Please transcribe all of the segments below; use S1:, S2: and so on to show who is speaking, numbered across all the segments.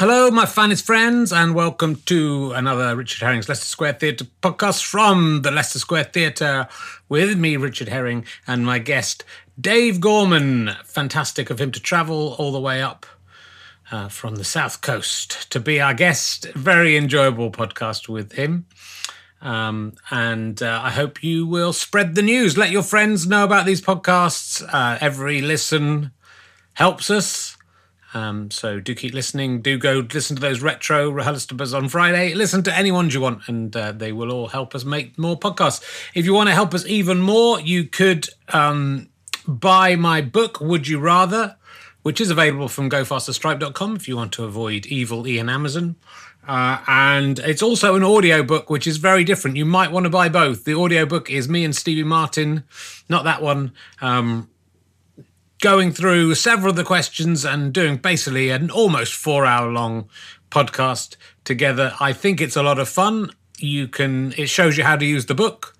S1: Hello, my finest friends, and welcome to another Richard Herring's Leicester Square Theatre podcast from the Leicester Square Theatre with me, Richard Herring, and my guest, Dave Gorman. Fantastic of him to travel all the way up uh, from the south coast to be our guest. Very enjoyable podcast with him. Um, and uh, I hope you will spread the news. Let your friends know about these podcasts. Uh, every listen helps us. Um, so do keep listening. Do go listen to those retro RHLSTPs on Friday. Listen to any ones you want, and uh, they will all help us make more podcasts. If you want to help us even more, you could um, buy my book, Would You Rather, which is available from gofasterstripe.com if you want to avoid evil Ian Amazon. Uh, and it's also an audiobook, which is very different. You might want to buy both. The audiobook is me and Stevie Martin, not that one. Um, going through several of the questions and doing basically an almost four hour long podcast together. I think it's a lot of fun. You can, it shows you how to use the book.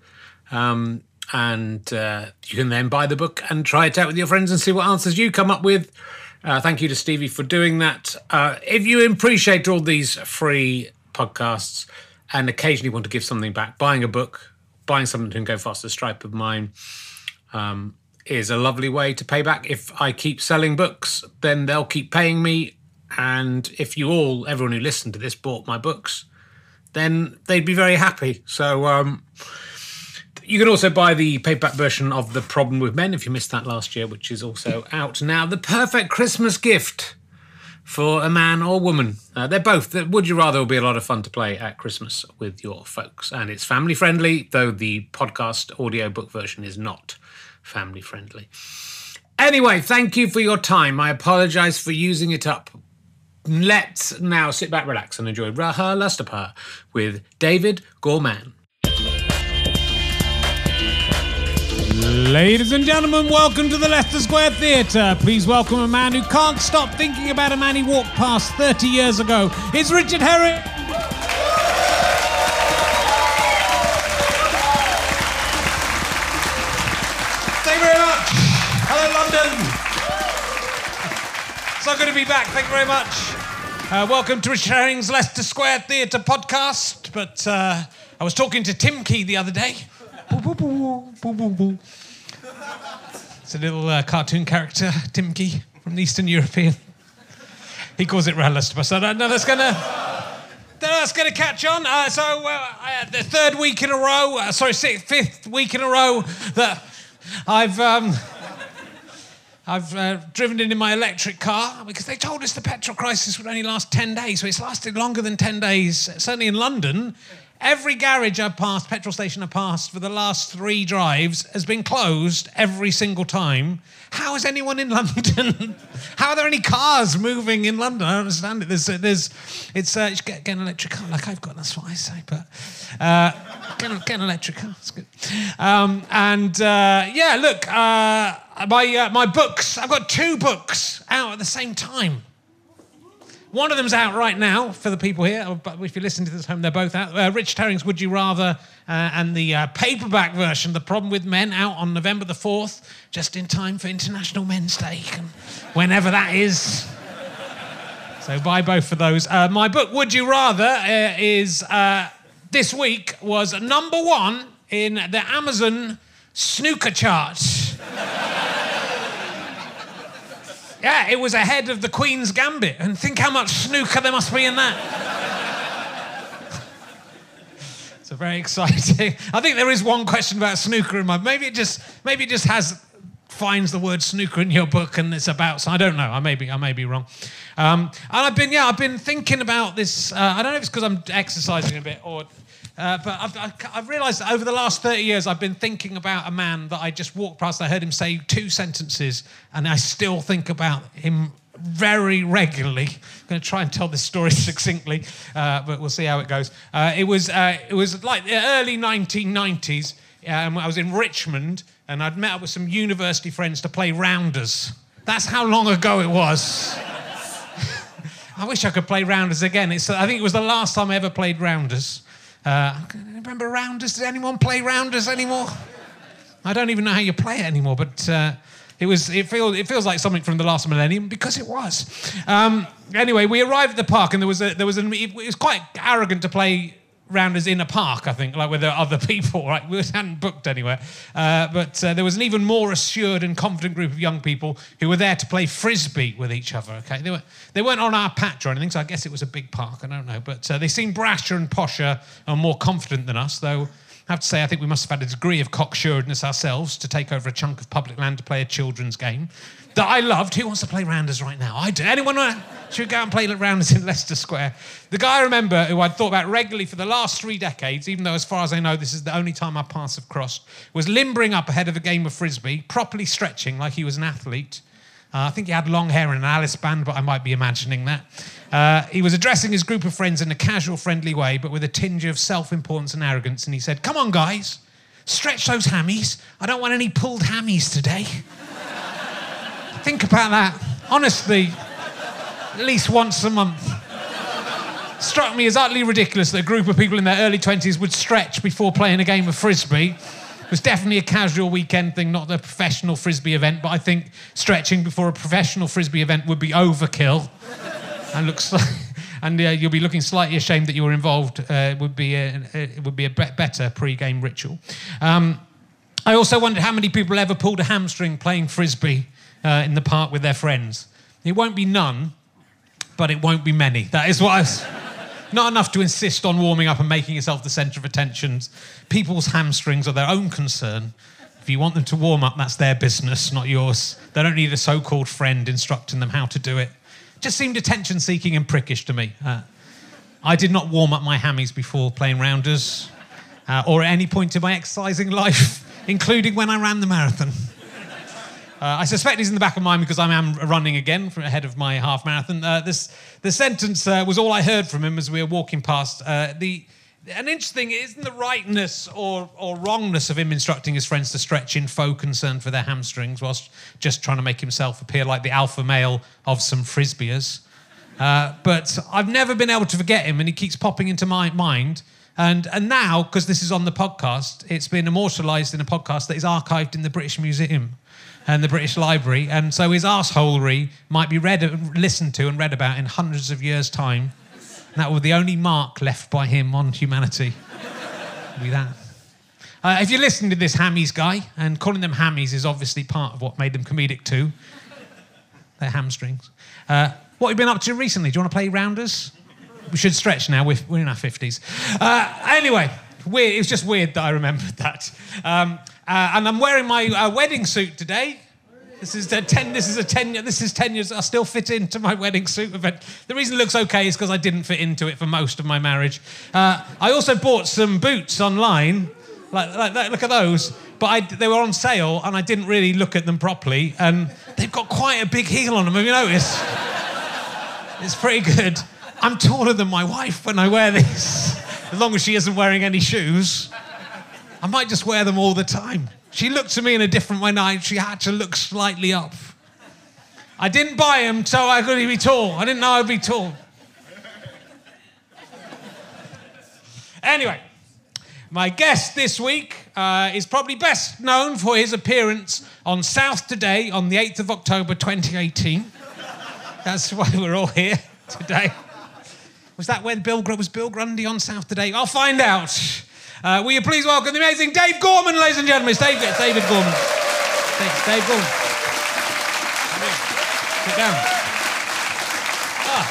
S1: Um, and uh, you can then buy the book and try it out with your friends and see what answers you come up with. Uh, thank you to Stevie for doing that. Uh, if you appreciate all these free podcasts and occasionally want to give something back, buying a book, buying something to Go Faster Stripe of mine, um, is a lovely way to pay back. If I keep selling books, then they'll keep paying me. And if you all, everyone who listened to this, bought my books, then they'd be very happy. So um, you can also buy the paperback version of The Problem with Men if you missed that last year, which is also out now. The perfect Christmas gift for a man or woman. Uh, they're both. Would you rather will be a lot of fun to play at Christmas with your folks. And it's family friendly, though the podcast audio book version is not family friendly. Anyway, thank you for your time. I apologize for using it up. Let's now sit back, relax, and enjoy Raha RHLSTP with David Gorman. Ladies and gentlemen, welcome to the Leicester Square Theatre. Please welcome a man who can't stop thinking about a man he walked past 30 years ago. It's Richard Herring. So good to be back. Thank you very much. Uh, welcome to Richard Herring's Leicester Square Theatre podcast. But uh, I was talking to Tim Key the other day. It's a little uh, cartoon character, Tim Key from Eastern European. He calls it RHLSTP. So no, that's gonna. That's going to catch on. Uh, so, uh, the third week in a row, uh, sorry, sixth, fifth week in a row that I've um, I've uh, driven in in my electric car because they told us the petrol crisis would only last 10 days. So it's lasted longer than 10 days. Certainly in London, every garage I've passed, petrol station I've passed for the last three drives has been closed every single time. How is anyone in London? How are there any cars moving in London? I don't understand it. There's, there's, it's uh, get, get an electric car like I've got. That's what I say. But uh, get, get an electric car. It's good. Um, and uh, yeah, look. Uh, my, uh, my books, I've got two books out at the same time. One of them's out right now for the people here, but if you listen to this home, they're both out. Uh, Rich Herring's Would You Rather uh, and the uh, paperback version, The Problem with Men, out on November the 4th, just in time for International Men's Day, whenever that is. So buy both of those. Uh, my book, Would You Rather, uh, is uh, this week was number one in the Amazon snooker chart. Yeah, it was ahead of the Queen's Gambit. And think how much snooker there must be in that. it's a very exciting. I think there is one question about snooker in my. Maybe it just maybe it just has finds the word snooker in your book and it's about. So I don't know. I may be I may be wrong. Um, and I've been yeah I've been thinking about this. Uh, I don't know if it's because I'm exercising a bit or uh, but I've, I've, realized that over the last 30 years, I've been thinking about a man that I just walked past. I heard him say two sentences, and I still think about him very regularly. I'm going to try and tell this story succinctly, uh, but we'll see how it goes. Uh, it, was, uh, it was like the early 1990s. Um, I was in Richmond, and I'd met up with some university friends to play rounders. That's how long ago it was. I wish I could play rounders again. It's, I think it was the last time I ever played rounders. Uh, remember rounders? Does anyone play rounders anymore? I don't even know how you play it anymore, but uh, It was. It feels. It feels like something from the last millennium because it was. Um, anyway, we arrived at the park and there was a, there was an. It was quite arrogant to play rounders in a park, I think, like with the other people, right? We hadn't booked anywhere. Uh, but uh, there was an even more assured and confident group of young people who were there to play frisbee with each other, okay? They, were, they weren't on our patch or anything, so I guess it was a big park, I don't know. But uh, they seemed brasher and posher and more confident than us, though I have to say, I think we must have had a degree of cocksuredness ourselves to take over a chunk of public land to play a children's game that I loved. Who wants to play rounders right now? I do. Anyone? Should go and play rounders in Leicester Square? The guy I remember who I'd thought about regularly for the last three decades, even though as far as I know this is the only time our paths have crossed, was limbering up ahead of a game of frisbee, properly stretching like he was an athlete. Uh, I think he had long hair and an Alice band, but I might be imagining that. Uh, he was addressing his group of friends in a casual, friendly way, but with a tinge of self importance and arrogance. And he said, Come on, guys, stretch those hammies. I don't want any pulled hammies today. Think about that. Honestly, at least once a month. Struck me as utterly ridiculous that a group of people in their early 20s would stretch before playing a game of frisbee. It was definitely a casual weekend thing, not a professional frisbee event, but I think stretching before a professional frisbee event would be overkill and looks like, and uh, you'll be looking slightly ashamed that you were involved. Uh, it would be a, it would be a better pre-game ritual. Um, I also wondered how many people ever pulled a hamstring playing frisbee uh, in the park with their friends. It won't be none, but it won't be many. That is what I was. Not enough to insist on warming up and making yourself the centre of attention. People's hamstrings are their own concern. If you want them to warm up, that's their business, not yours. They don't need a so called friend instructing them how to do it just seemed attention seeking and prickish to me. Uh, I did not warm up my hammies before playing rounders uh, or at any point in my exercising life, including when I ran the marathon. Uh, I suspect he's in the back of mind because I am running again from ahead of my half marathon. Uh, this the sentence uh, was all I heard from him as we were walking past. Uh, the an interesting isn't the rightness or, or wrongness of him instructing his friends to stretch in faux concern for their hamstrings whilst just trying to make himself appear like the alpha male of some frisbeers. Uh, but I've never been able to forget him, and he keeps popping into my mind. And, and now, because this is on the podcast, it's been immortalised in a podcast that is archived in the British Museum and the British Library. And so his arseholery might be read, listened to and read about in hundreds of years' time. That will be the only mark left by him on humanity. be that. Uh, if you're listening to this Hammies guy, and calling them Hammies is obviously part of what made them comedic too, their hamstrings. Uh, what have you been up to recently? Do you want to play rounders? We should stretch now. We're, we're in our 50s. Uh, anyway, weird. It was just weird that I remembered that. Um, uh, and I'm wearing my uh, wedding suit today. This is a ten. This is a ten. This is ten years. I still fit into my wedding suit event. The reason it looks okay is because I didn't fit into it for most of my marriage. Uh, I also bought some boots online. Like, like, look at those. But I, they were on sale, and I didn't really look at them properly. And they've got quite a big heel on them. Have you noticed? it's pretty good. I'm taller than my wife when I wear these, as long as she isn't wearing any shoes. I might just wear them all the time. She looked at me in a different way now. She had to look slightly up. I didn't buy them so I could be tall. I didn't know I'd be tall. Anyway, my guest this week uh, is probably best known for his appearance on South Today on the 8th of October 2018. That's why we're all here today. Was that when Bill was Bill Grundy on South Today? I'll find out. Uh, will you please welcome the amazing Dave Gorman, ladies and gentlemen? It's Dave, David Gorman. Dave, Dave Gorman. Sit down. Ah.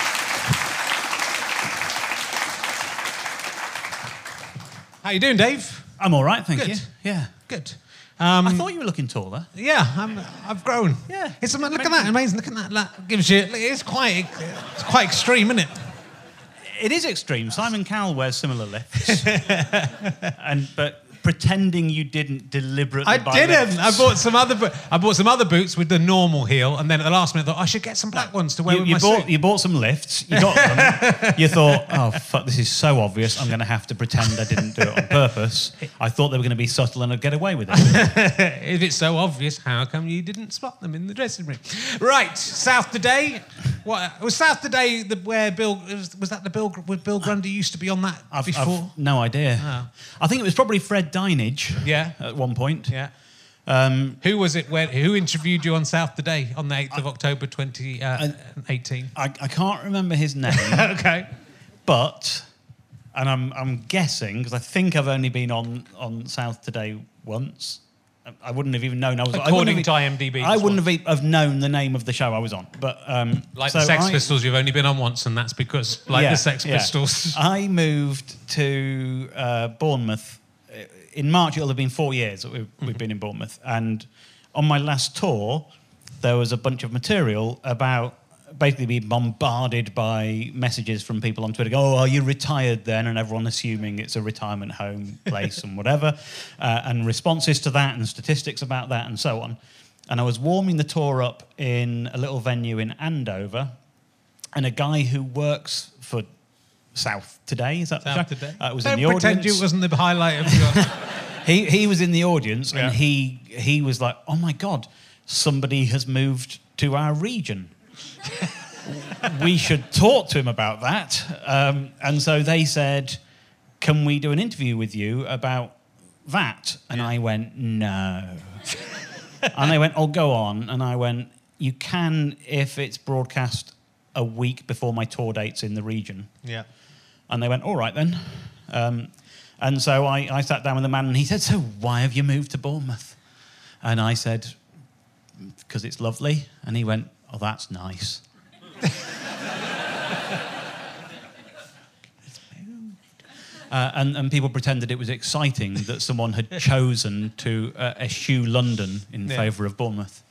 S1: How you doing, Dave?
S2: I'm all right, thank
S1: Good.
S2: you. Yeah.
S1: Good.
S2: Um, I thought you were looking taller.
S1: Yeah, I'm, I've grown.
S2: Yeah.
S1: It's, look at that, amazing. Look at that. that gives you. It's quite. It's quite extreme, isn't it?
S2: It is extreme. Simon Cowell wears similar lifts, and but pretending you didn't deliberately.
S1: I
S2: buy
S1: didn't.
S2: lifts.
S1: I bought some other. I bought some other boots with the normal heel, and then at the last minute, I thought I should get some black ones to wear
S2: You,
S1: with
S2: you
S1: my
S2: bought
S1: suit.
S2: you bought some lifts. You got them. you thought, oh fuck, this is so obvious. I'm going to have to pretend I didn't do it on purpose. I thought they were going to be subtle and I'd get away with it.
S1: if it's so obvious, how come you didn't spot them in the dressing room? Right, South Today. What was South Today? The, where Bill was, was that the Bill? Was Bill Grundy used to be on that
S2: I've,
S1: before?
S2: I've no idea.
S1: Oh.
S2: I think it was probably Fred Dinenage.
S1: Yeah.
S2: At one point.
S1: yeah.
S2: Um,
S1: Who was it? Where, who interviewed you on South Today on the 8th of October 2018?
S2: I, I can't remember his name,
S1: okay.
S2: but, and I'm, I'm guessing, because I think I've only been on, on South Today once. I wouldn't have even known I was. I
S1: According
S2: wouldn't
S1: to IMDb,
S2: I wouldn't have, have known the name of the show I was on. But um,
S1: Like
S2: so
S1: the Sex
S2: I-
S1: Pistols, you've only been on once, and that's because, like
S2: Yeah,
S1: the Sex
S2: yeah.
S1: Pistols.
S2: I moved to uh, Bournemouth uh, in March. It'll have been four years that we've, we've been in Bournemouth, and on my last tour, there was a bunch of material about basically being bombarded by messages from people on Twitter. Go, oh, are you retired then? And everyone assuming it's a retirement home place and whatever, uh, and responses to that and statistics about that and so on. And I was warming the tour up in a little venue in Andover, and a guy who works for South Today. Is that
S1: South? Today.
S2: Uh, was
S1: Don't
S2: in the
S1: pretend
S2: audience.
S1: you wasn't the highlight of your.
S2: He he was in the audience,
S1: Yeah.
S2: and he he was like, "Oh my god, somebody has moved to our region." We should talk to him about that. Um, and so they said, "Can we do an interview with you about that?" And I went, "No." and they went, "Oh, go on." And I went, "You can if it's broadcast a week before my tour dates in the region."
S1: yeah.
S2: And they went, all right then. Um, and so I, I sat down with the man and he said, so why have you moved to Bournemouth? And I said, because it's lovely. And he went, oh, that's nice. Uh, and, and people pretended it was exciting that someone had chosen to uh, eschew London in
S1: Yeah.
S2: favour of Bournemouth.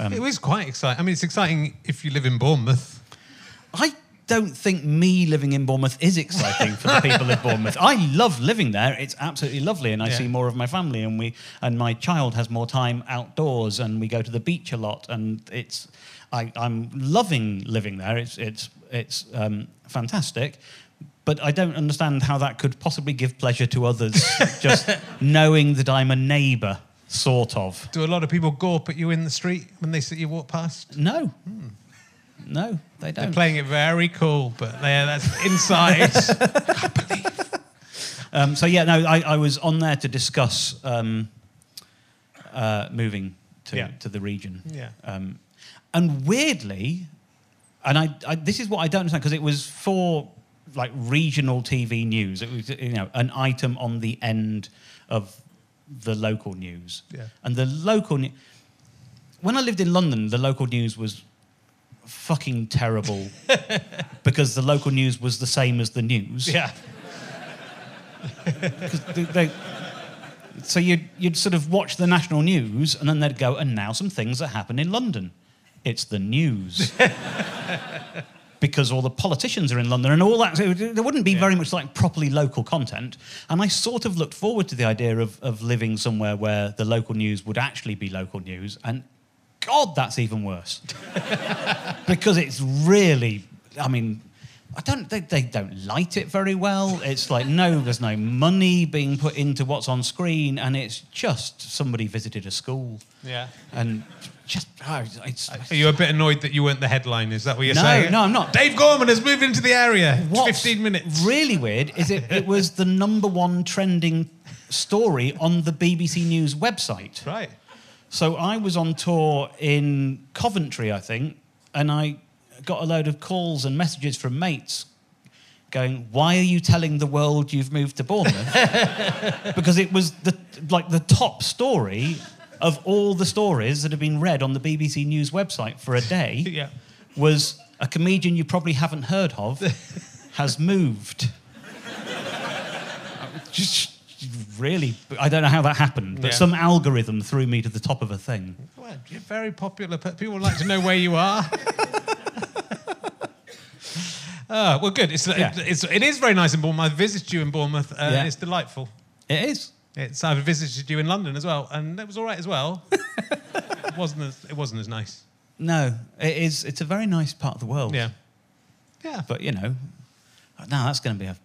S2: Um,
S1: it was quite exciting. I mean, it's exciting if you live in Bournemouth.
S2: I don't think me living in Bournemouth is exciting for the people of Bournemouth. I love living there; it's absolutely lovely, and I
S1: Yeah.
S2: see more of my family, and we and my child has more time outdoors, and we go to the beach a lot, and it's I, I'm loving living there. It's it's it's um, fantastic. But I don't understand how that could possibly give pleasure to others, just knowing that I'm a neighbour, sort of.
S1: Do a lot of people gawp at you in the street when they see you walk past?
S2: No, no, they
S1: They're
S2: don't.
S1: playing it very cool, but there, that's inside.
S2: Um, so yeah, no, I, I was on there to discuss um, uh, moving to,
S1: Yeah.
S2: to the region.
S1: Yeah.
S2: Um, and weirdly, and I, I this is what I don't understand because it was for like regional TV news. It was you know an item on the end of the local news.
S1: Yeah.
S2: And the local when I lived in London, the local news was fucking terrible because the local news was the same as the news.
S1: yeah.
S2: they, they- so you'd, you'd sort of watch the national news and then they'd go, and now some things that happen in London. It's the news. because all the politicians are in London and all that. So there wouldn't be very much like properly local content. And I sort of looked forward to the idea of, of living somewhere where the local news would actually be local news. And God, that's even worse. because it's really, I mean, I don't. They, they don't light it very well. It's like no, there's no money being put into what's on screen, and it's just somebody visited a school,
S1: Yeah.
S2: and just oh, it's.
S1: Are you a bit annoyed that you weren't the headline? Is that what you're
S2: No,
S1: saying?
S2: no, I'm not.
S1: Dave Gorman has moved into the area.
S2: What's
S1: 15 minutes.
S2: Really weird is it. It was the number one trending story on the BBC News website.
S1: Right.
S2: So I was on tour in Coventry, I think, and I got a load of calls and messages from mates going, "Why are you telling the world you've moved to Bournemouth?" because it was the like the top story of all the stories that have been read on the BBC News website for a day
S1: Yeah.
S2: was a comedian you probably haven't heard of has moved. Just really, I don't know how that happened, but
S1: Yeah.
S2: some algorithm threw me to the top of a thing.
S1: Well, you're very popular. but People would like to know where you are. Ah, well, good. It's,
S2: Yeah.
S1: it's, it is very nice in Bournemouth. I visited you in Bournemouth, and
S2: Yeah.
S1: it's delightful.
S2: It is.
S1: It's, I've visited you in London as well, and it was all right as well. it, wasn't as, it wasn't as nice.
S2: No, it is. It's a very nice part of the world.
S1: Yeah. Yeah.
S2: But you know, now that's going to be a.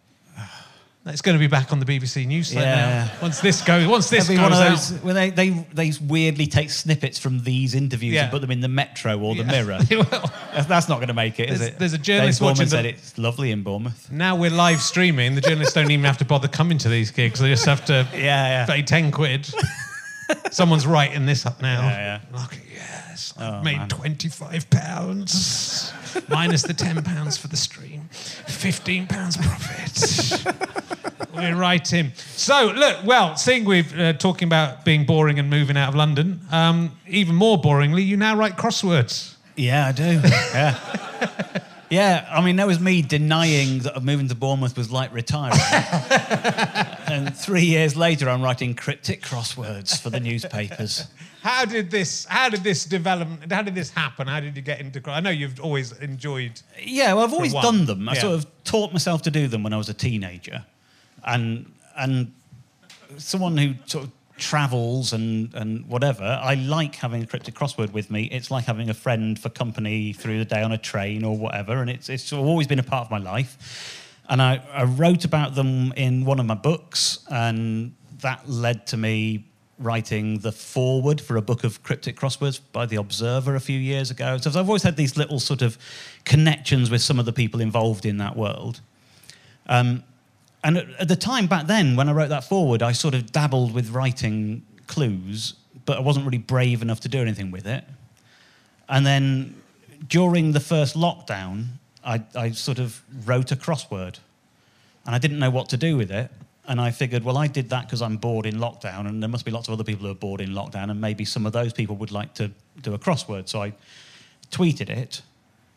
S1: It's going to be back on the BBC News
S2: Yeah.
S1: now. Once this goes, once this
S2: be
S1: goes
S2: one of
S1: out.
S2: those where they, they they weirdly take snippets from these interviews
S1: Yeah.
S2: and put them in the Metro or the
S1: Yeah.
S2: Mirror. That's, not going to make it, is
S1: There's-
S2: it?
S1: there's a journalist
S2: Dave
S1: watching
S2: said it's lovely in Bournemouth.
S1: Now we're live streaming. The journalists don't even have to bother coming to these gigs. They just have to
S2: Yeah, yeah.
S1: pay 10 quid. Someone's writing this up now.
S2: Yeah,
S1: Like, yes,
S2: Oh,
S1: I've made
S2: man.
S1: 25 pounds minus the 10 pounds for the stream. 15 pounds profit. We're right in. So, look, well, seeing we're uh, talking about being boring and moving out of London, um, even more boringly, you now write crosswords.
S2: Yeah, I do. Yeah. Yeah, I mean, that was me denying that moving to Bournemouth was like retiring. and three years later, I'm writing cryptic crosswords for the newspapers.
S1: How did this? How did this develop? How did this happen? How did you get into? I know you've always enjoyed.
S2: Yeah, well, I've always done them. I
S1: Yeah.
S2: sort of taught myself to do them when I was a teenager, and and someone who sort of travels and and whatever. I like having a cryptic crossword with me. It's like having a friend for company through the day on a train or whatever, and it's it's always been a part of my life. And I, I wrote about them in one of my books, and that led to me writing the foreword for a book of cryptic crosswords by the Observer a few years ago. So I've always had these little sort of connections with some of the people involved in that world. Um, and at, the time back then, when I wrote that forward, I sort of dabbled with writing clues, but I wasn't really brave enough to do anything with it. And then during the first lockdown, I, I sort of wrote a crossword, and I didn't know what to do with it. And I figured, well, I did that because I'm bored in lockdown, and there must be lots of other people who are bored in lockdown, and maybe some of those people would like to do a crossword. So I tweeted it,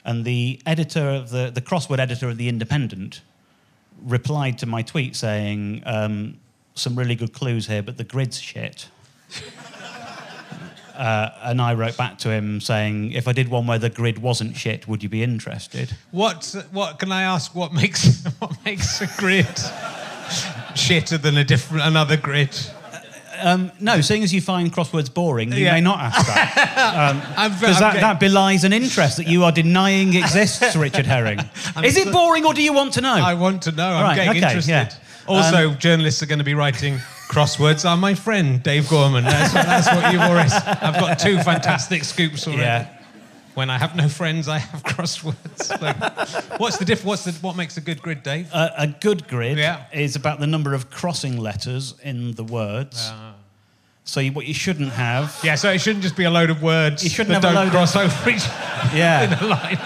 S2: and the editor of the, the crossword editor of the Independent replied to my tweet saying, um, "Some really good clues here, but the grid's shit." Uh, and I wrote back to him saying, "If I did one where the grid wasn't shit, would you be interested?"
S1: What? What can I ask? What makes what makes a grid shitter than a different another grid?
S2: Um, no, seeing as you find crosswords boring, you
S1: Yeah.
S2: may not ask that. Because
S1: I'm
S2: that, that belies an interest that you are denying exists, Richard Herring. Is it boring or do you want to know?
S1: I want to know. I'm
S2: Right,
S1: getting
S2: okay,
S1: interested.
S2: yeah.
S1: Also, journalists are going to be writing crosswords. I'm my friend Dave Gorman. That's, what- that's what you've already. I've got two fantastic scoops already.
S2: Yeah.
S1: When I have no friends, I have crosswords. Like, what's the diff? What's the what makes a good grid, Dave?
S2: A, a good grid
S1: Yeah.
S2: is about the number of crossing letters in the words.
S1: Ah.
S2: So you, what you shouldn't have,
S1: Yeah, so it shouldn't just be a load of words
S2: You shouldn't
S1: that
S2: have a
S1: don't
S2: load
S1: cross over each
S2: yeah,
S1: in a line.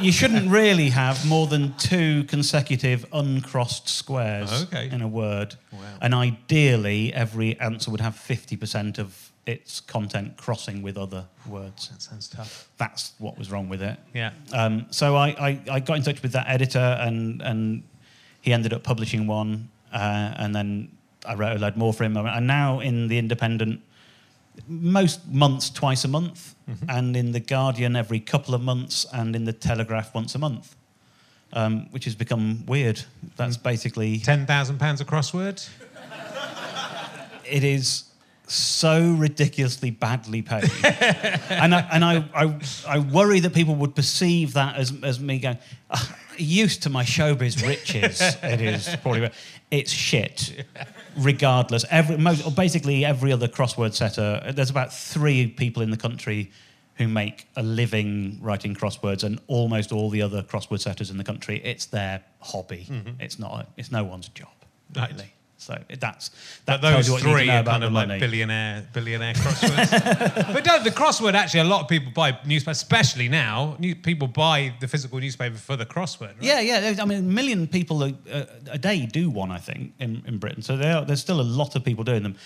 S2: you shouldn't really have more than two consecutive uncrossed squares
S1: Okay.
S2: in a word.
S1: Wow.
S2: And ideally, every answer would have 50% of its content crossing with other words.
S1: That sounds tough.
S2: That's what was wrong with it.
S1: Yeah.
S2: Um, so I, I, I got in touch with that editor, and, and he ended up publishing one, uh, and then I wrote a load more for him. And now in the Independent, most months twice a month, and in the Guardian every couple of months, and in the Telegraph once a month, um, which has become weird. That's basically
S1: Ten thousand pounds a crossword.
S2: it is so ridiculously badly paid. and I, and I, I, I worry that people would perceive that as, as me going, "Ah, used to my showbiz riches, it is probably, it's shit, regardless. Every, most, or basically every other crossword setter, there's about three people in the country who make a living writing crosswords, and almost all the other crossword setters in the country, it's their hobby. Mm-hmm. It's not, it's no one's job,
S1: Right.
S2: So it- that's that
S1: those
S2: you what you
S1: three
S2: know
S1: are
S2: about
S1: kind of
S2: money.
S1: like billionaire, billionaire crosswords. but don't, the crossword actually, a lot of people buy newspaper, especially now. New, people buy the physical newspaper for the crossword. Right?
S2: Yeah, yeah. I mean, a million people a, a, a day do one, I think, in, in Britain. So there are, there's still a lot of people doing them.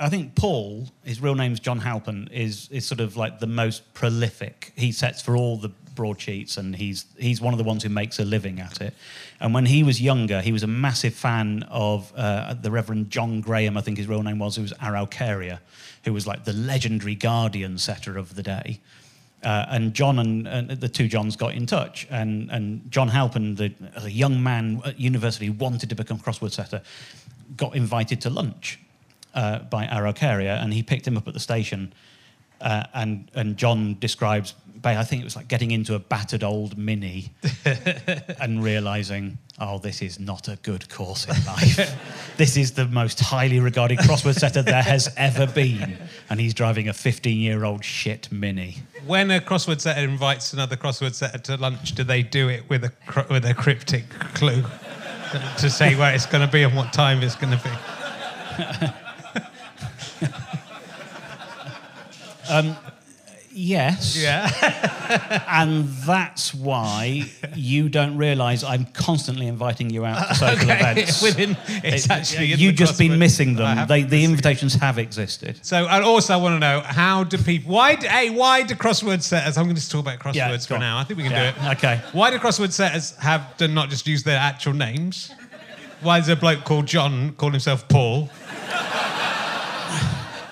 S2: I think Paul, his real name's John Halpern, is is sort of like the most prolific. He sets for all the broadsheets, and he's he's one of the ones who makes a living at it. And when he was younger, he was a massive fan of uh, the Reverend John Graham, I think his real name was, who was Araucaria, who was like the legendary Guardian setter of the day. Uh, and John and, and the two Johns got in touch, and, and John Halpern, the, a young man at university, wanted to become crossword setter, got invited to lunch uh, by Araucaria, and he picked him up at the station. Uh, and and John describes, ba- I think it was like getting into a battered old Mini and realizing, oh, this is not a good course in life. this is the most highly regarded crossword setter there has ever been, and he's driving a 15-year-old shit Mini.
S1: When a crossword setter invites another crossword setter to lunch, do they do it with a with a cryptic clue to say where it's going to be and what time it's going to be?
S2: Um, Yes.
S1: Yeah.
S2: And that's why you don't realise I'm constantly inviting you out to social events.
S1: Within, it's
S2: It-
S1: actually
S2: you've just been missing them. They, the invitations have existed.
S1: So, and also I want to know how do people? Why? Do, hey, why do crossword setters? I'm going to talk about crosswords
S2: Yeah,
S1: for now. I think we can
S2: Yeah,
S1: do it.
S2: okay.
S1: Why do crossword setters have to not just use their actual names? Why is a bloke called John call himself Paul?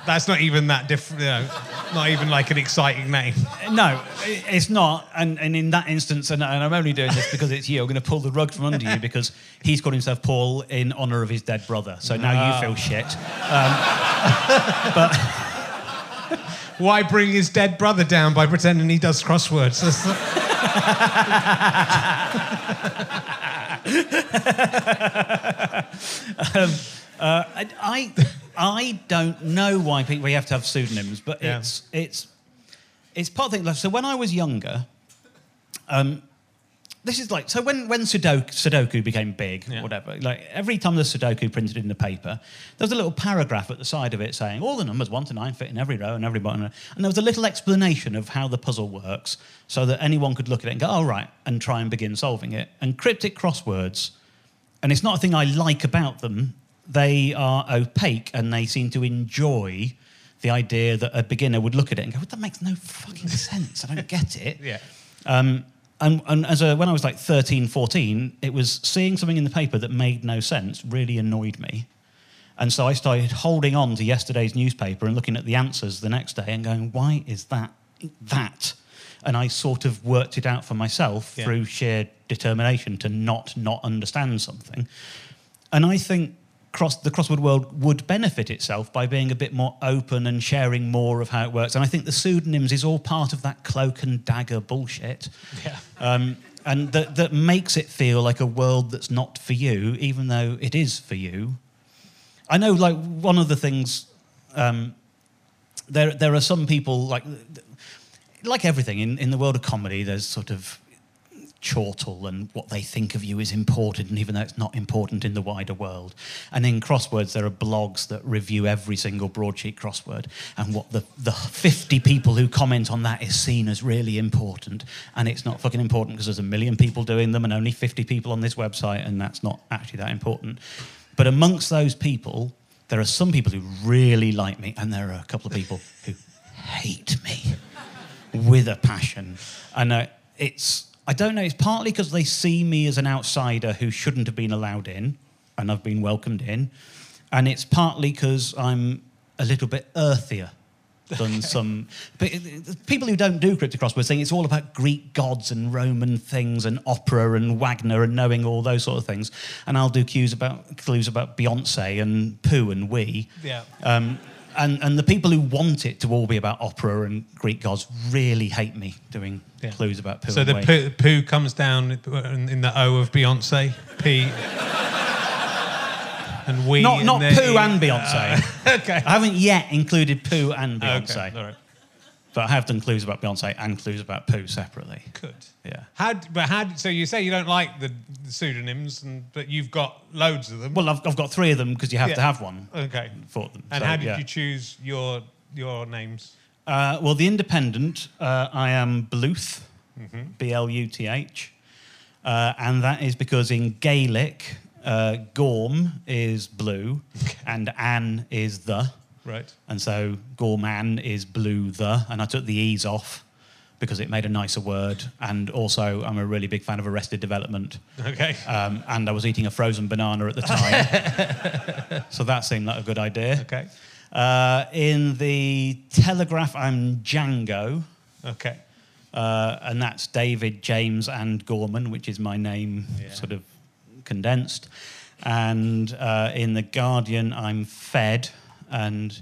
S1: That's not even that different. You know, not even like an exciting name.
S2: No, it's not. And, and in that instance, and, and I'm only doing this because it's you, I'm going to pull the rug from under you because he's called himself Paul in honour of his dead brother. So now
S1: Ah.
S2: you feel shit.
S1: But why bring his dead brother down by pretending he does crosswords? That's not-
S2: I, I, I don't know why people we have to have pseudonyms, but
S1: Yeah.
S2: it's it's it's part of the thing. So when I was younger, um, this is like so when when Sudoku, Sudoku became big,
S1: Yeah.
S2: whatever. Like every time the Sudoku printed in the paper, there was a little paragraph at the side of it saying all the numbers one to nine fit in every row and every button, and there was a little explanation of how the puzzle works, so that anyone could look at it and go, "Oh right," and try and begin solving it. And cryptic crosswords and it's not a thing I like about them. They are opaque and they seem to enjoy the idea that a beginner would look at it and go, well, that makes no fucking sense. I don't get it.
S1: yeah.
S2: Um, and and as a, when I was like 13, 14, it was seeing something in the paper that made no sense really annoyed me. And so I started holding on to yesterday's newspaper and looking at the answers the next day and going, why is that that? And I sort of worked it out for myself
S1: Yeah.
S2: through sheer determination to not not understand something. And I think cross, the crossword world would benefit itself by being a bit more open and sharing more of how it works. And I think the pseudonyms is all part of that cloak and dagger bullshit.
S1: Yeah.
S2: Um, and that, that makes it feel like a world that's not for you, even though it is for you. I know, like, one of the things, um, there, there are some people, like, like everything in, in the world of comedy, there's sort of chortle and what they think of you is important, and even though it's not important in the wider world. And in crosswords, there are blogs that review every single broadsheet crossword, and what the, the 50 people who comment on that is seen as really important. And it's not fucking important because there's a million people doing them and only 50 people on this website, and that's not actually that important. But amongst those people, there are some people who really like me, and there are a couple of people who hate me with a passion. And uh, it's, I don't know, it's partly because they see me as an outsider who shouldn't have been allowed in, and I've been welcomed in. And it's partly because I'm a little bit earthier than some people who don't do cryptic crosswords saying it's all about Greek gods and Roman things and opera and Wagner and knowing all those sort of things. And I'll do cues about clues about Beyonce and poo and we.
S1: Yeah.
S2: Um, and, and the people who want it to all be about opera and Greek gods really hate me doing
S1: Yeah.
S2: clues about poo
S1: So
S2: and
S1: the poo, poo comes down in, the O of Beyonce. P. and we.
S2: Not,
S1: in
S2: not Pooh
S1: E.
S2: and Beyonce.
S1: okay.
S2: I haven't yet included poo and Beyonce.
S1: Okay. All right.
S2: But I have done clues about Beyonce and clues about Pooh separately.
S1: Good.
S2: Yeah.
S1: How? But how? So you say you don't like the, the pseudonyms, and but you've got loads of them.
S2: Well, I've, I've got three of them because you have to have one
S1: okay.
S2: for them.
S1: And
S2: So,
S1: how did
S2: yeah.
S1: you choose your your names?
S2: Uh, well, the Independent, uh, I am Bluth,
S1: Mm-hmm.
S2: B L U T H, uh, and that is because in Gaelic, uh, Gorm is blue, and Anne is the,
S1: Right.
S2: and so Gorman is blue the, and I took the e's off because it made a nicer word, and also I'm a really big fan of Arrested Development,
S1: Okay.
S2: um, and I was eating a frozen banana at the time, so that seemed like a good idea.
S1: Okay.
S2: Uh, in the Telegraph, I'm Django,
S1: Okay.
S2: uh, and that's David, James, and Gorman, which is my name
S1: Yeah.
S2: sort of condensed. And uh, in the Guardian, I'm Fed, and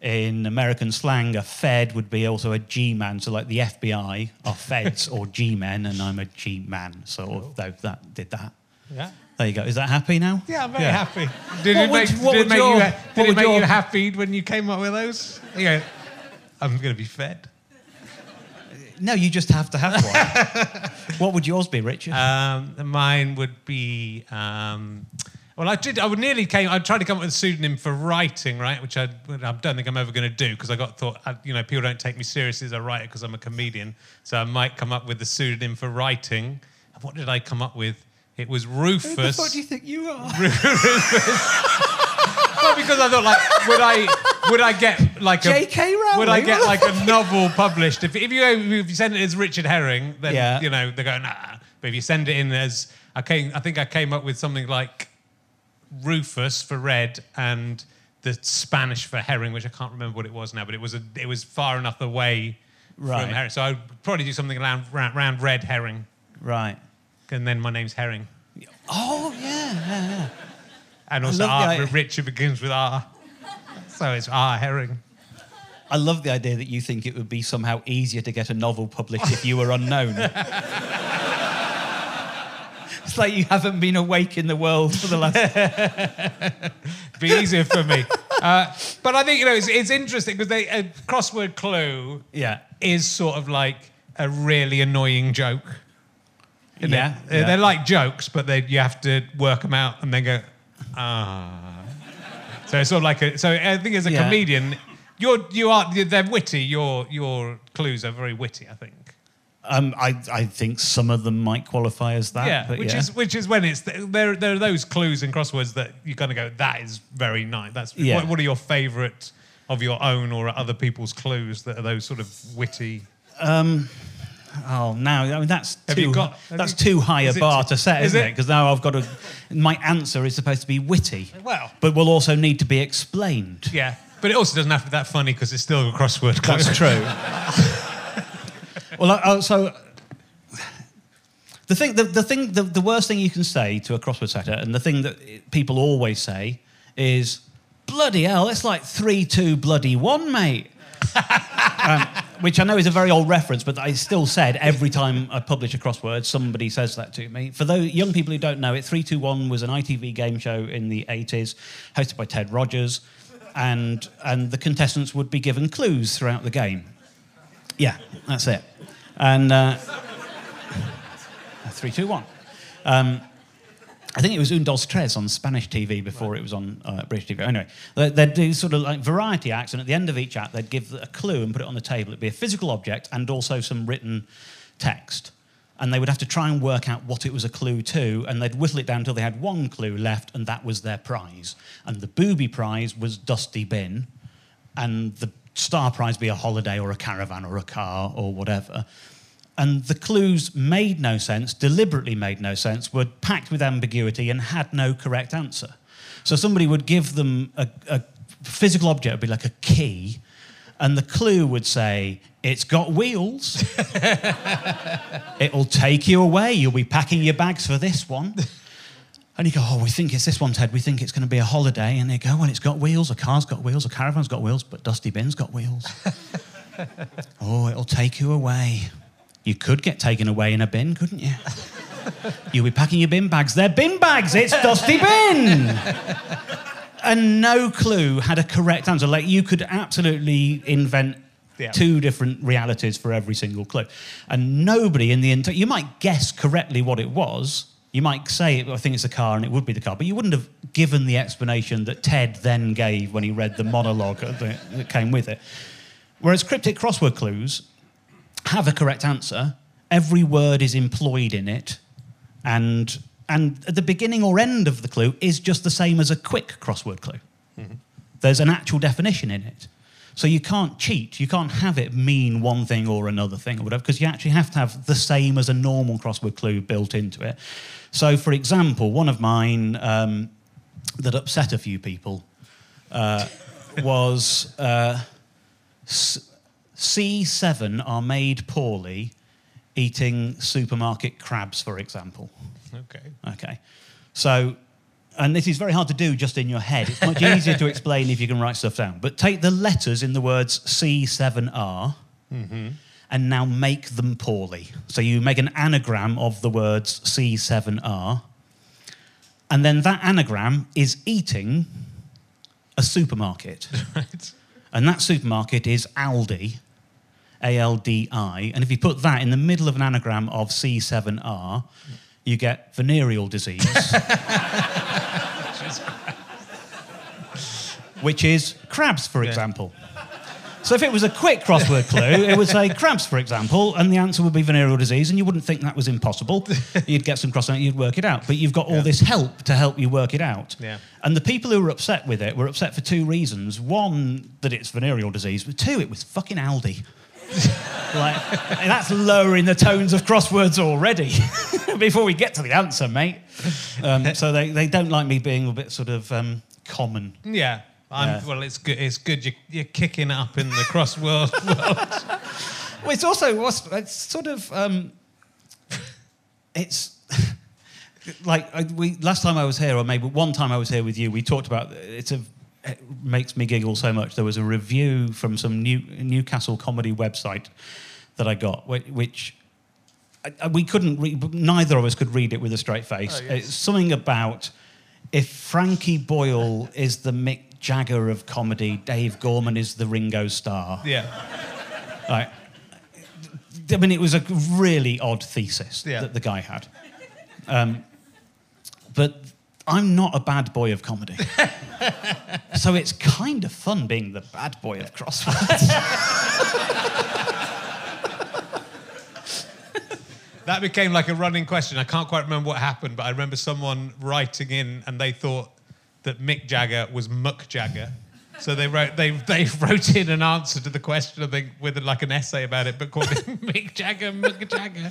S2: in American slang, a Fed would be also a G-man. So like the FBI are Feds or G-men, and I'm a G-man. So that, that did that.
S1: Yeah.
S2: There you go. Is that happy now?
S1: Yeah, I'm very happy. Did
S2: What
S1: it
S2: would-
S1: make,
S2: what
S1: did it
S2: would
S1: make
S2: your-
S1: you, did it make
S2: your-
S1: you happy when you came up with those? You go, I'm going to be fed.
S2: No, you just have to have one. what would yours be, Richard?
S1: Um, mine would be um, Well, I did. I would nearly came. I tried to come up with a pseudonym for writing, right? Which I, I don't think I'm ever going to do because I got thought, I, you know, people don't take me seriously as a writer because I'm a comedian. So I might come up with the pseudonym for writing. And what did I come up with? It was Rufus.
S2: Who the fuck do you think you are? Rufus.
S1: well, because I thought, like, would I, would I get like a,
S2: J.K. Rowling?
S1: would I get like a novel published? If, if you if you send it as Richard Herring, then
S2: Yeah.
S1: you know they go nah. But if you send it in as I came, I think I came up with something like Rufus for red and the Spanish for herring, which I can't remember what it was now, but it was a, it was far enough away
S2: Right.
S1: from herring. So I'd probably do something around, round, round red herring,
S2: Right.
S1: and then my name's Herring,
S2: Oh, yeah, yeah, yeah.
S1: and also R. Richard begins with R, so it's R Herring.
S2: I love the idea that you think it would be somehow easier to get a novel published if you were unknown. it's like you haven't been awake in the world for the last.
S1: be easier for me. Uh, but I think you know it's, it's interesting because a crossword clue
S2: Yeah.
S1: is sort of like a really annoying joke. isn't it?
S2: Yeah,
S1: They're-
S2: yeah.
S1: they're like jokes, but they, you have to work them out and then go ah. So it's sort of like a. So I think as a
S2: Yeah.
S1: comedian, you're you are they're witty. Your your clues are very witty. I think.
S2: Um, I, I think some of them might qualify as that.
S1: yeah, which
S2: yeah.
S1: is which is when it's there. There are those clues in crosswords that you're going to go. That is very nice. That's
S2: Yeah.
S1: what, what are your favourite of your own or other people's clues that are those sort of witty?
S2: Oh, now I mean that's
S1: Have
S2: too
S1: you got-
S2: that's
S1: you-
S2: too high a bar to set,
S1: is
S2: isn't
S1: it?
S2: it? Because now I've got to. My answer is supposed to be witty.
S1: Well.
S2: but will also need to be explained.
S1: Yeah, but it also doesn't have to be that funny because it's still a crossword clue.
S2: That's true. Well, I- so the thing, the, the thing, the, the worst thing you can say to a crossword setter, and the thing that people always say is, "Bloody hell, it's like three two bloody one, mate." um, which I know is a very old reference, but I still said every time I publish a crossword, somebody says that to me. For those young people who don't know it, 321 was an ITV game show in the 80s, hosted by Ted Rogers, and, and the contestants would be given clues throughout the game. Yeah, that's it. And uh, 321. Um, I think it was Un Dos Tres on Spanish TV before it was on uh, British TV. Anyway, they- they'd do sort of like variety acts, and at the end of each act, they'd give a clue and put it on the table. It'd be a physical object and also some written text. And they would have to try and work out what it was a clue to, and they'd whittle it down until they had one clue left, and that was their prize. And the booby prize was Dusty Bin, and the star prize be a holiday or a caravan or a car or whatever. And the clues made no sense, deliberately made no sense, were packed with ambiguity and had no correct answer. So somebody would give them a, a physical object, would be like a key, and the clue would say, It's got wheels. It'll take you away. You'll be packing your bags for this one. And you go, oh, we think it's this one, Ted. We think it's going to be a holiday. And they go, well, it's got wheels. A car's got wheels. A caravan's got wheels. But Dusty Bin's got wheels. oh, it'll take you away. You could get taken away in a bin, couldn't you? You'll be packing your bin bags. They're bin bags. It's Dusty Bin. and no clue had a correct answer. Like you could absolutely invent
S1: Yeah.
S2: two different realities for every single clue, and nobody in the entire. You might guess correctly what it was. You might say, "I think it's a car," and it would be the car, but you wouldn't have given the explanation that Ted then gave when he read the monologue that that came with it. Whereas cryptic crossword clues have a correct answer. Every word is employed in it, and and at the beginning or end of the clue is just the same as a quick crossword clue. Mm-hmm. There's an actual definition in it. So you can't cheat. You can't have it mean one thing or another thing or whatever, because you actually have to have the same as a normal crossword clue built into it. So, for example, one of mine um, that upset a few people uh, was uh, S- C7 are made poorly eating supermarket crabs, for example.
S1: Okay.
S2: Okay. So, and this is very hard to do just in your head. It's much easier to explain if you can write stuff down. But take the letters in the words C7R mm-hmm. and now make them poorly. So you make an anagram of the words C7R. And then that anagram is eating a supermarket.
S1: Right.
S2: And that supermarket is Aldi, A L D I. And if you put that in the middle of an anagram of C7R, you get venereal disease. which is crabs, for example. So if it was a quick crossword clue, it would say crabs, for example, and the answer would be venereal disease, and you wouldn't think that was impossible. You'd get some crossword, you'd work it out. But you've got all this help to help you work it out.
S1: Yeah.
S2: And the people who were upset with it were upset for two reasons. One, that it's venereal disease, but two, it was fucking Aldi. like, that's lowering the tones of crosswords already before we get to the answer, mate. Um, so they, they don't like me being a bit sort of um, common.
S1: Yeah. I'm,
S2: Yeah.
S1: Well, it's good. It's good. You're, you're kicking up in the crossword world.
S2: Well, it's also it's sort of um, it's like we last time I was here, or maybe one time I was here with you. We talked about it's a it makes me giggle so much. There was a review from some new Newcastle comedy website that I got, whi- which I, we couldn't read. Neither of us could read it with a straight face. It's something about if Frankie Boyle is the Mick Jagger of comedy, Dave Gorman is the Ringo Starr.
S1: yeah.
S2: Right. I mean, it was a really odd thesis
S1: Yeah.
S2: that the guy had. Um, but I'm not a bad boy of comedy. so it's kind of fun being the bad boy of crosswords.
S1: That became like a running question. I can't quite remember what happened, but I remember someone writing in and they thought that Mick Jagger was Muck Jagger. So they wrote they they wrote in an answer to the question, I think, with like an essay about it, but called it Mick Jagger, Muck Jagger.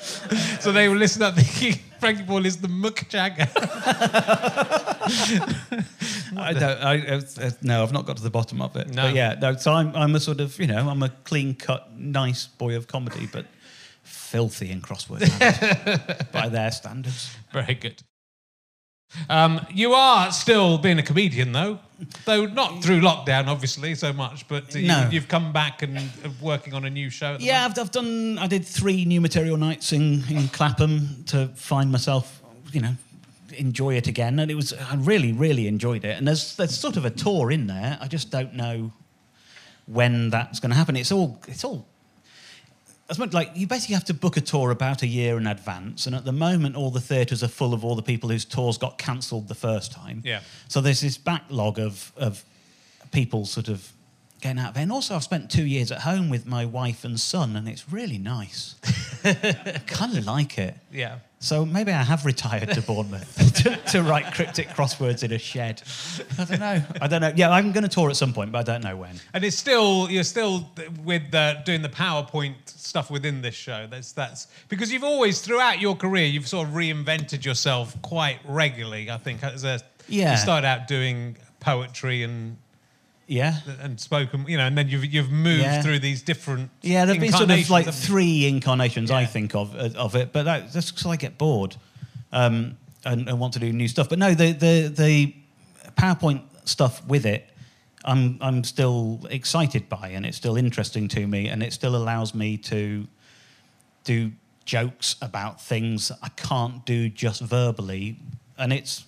S1: So they were listening up thinking Frankie Boyle is the Muck Jagger.
S2: I don't, I, uh, no, I've not got to the bottom of it.
S1: No.
S2: But yeah, no, so I'm, I'm a sort of, you know, I'm a clean cut, nice boy of comedy, but filthy in crossword by their standards.
S1: Very good. Um, you are still being a comedian, though, though not through lockdown, obviously, so much. But uh, you,
S2: No.
S1: you've come back and uh, working on a new show. At the
S2: Yeah, I've, I've done. I did three new material nights in, in Clapham to find myself, you know, enjoy it again, and it was. I really, really enjoyed it. And there's there's sort of a tour in there. I just don't know when that's going to happen. It's all. It's all. As much like you basically have to book a tour about a year in advance, and at the moment, all the theatres are full of all the people whose tours got cancelled the first time.
S1: Yeah.
S2: So there's this backlog of of people sort of getting out of it. And also, I've spent two years at home with my wife and son, and it's really nice. I kind of like it.
S1: Yeah.
S2: So maybe I have retired to Bournemouth to, to write cryptic crosswords in a shed. I don't know. I don't know. Yeah, I'm going to tour at some point, but I don't know when.
S1: And it's still you're still with uh, doing the PowerPoint stuff within this show. That's that's because you've always throughout your career you've sort of reinvented yourself quite regularly. I think as a
S2: Yeah.
S1: you started out doing poetry and
S2: Yeah.
S1: and spoken, you know, and then you've you've moved
S2: Yeah.
S1: through these different
S2: Yeah, there've been sort of like three incarnations I think of of it, but that, that's because I get bored um, and, and want to do new stuff. But no, the the the PowerPoint stuff with it, I'm I'm still excited by, and it's still interesting to me, and it still allows me to do jokes about things I can't do just verbally, and it's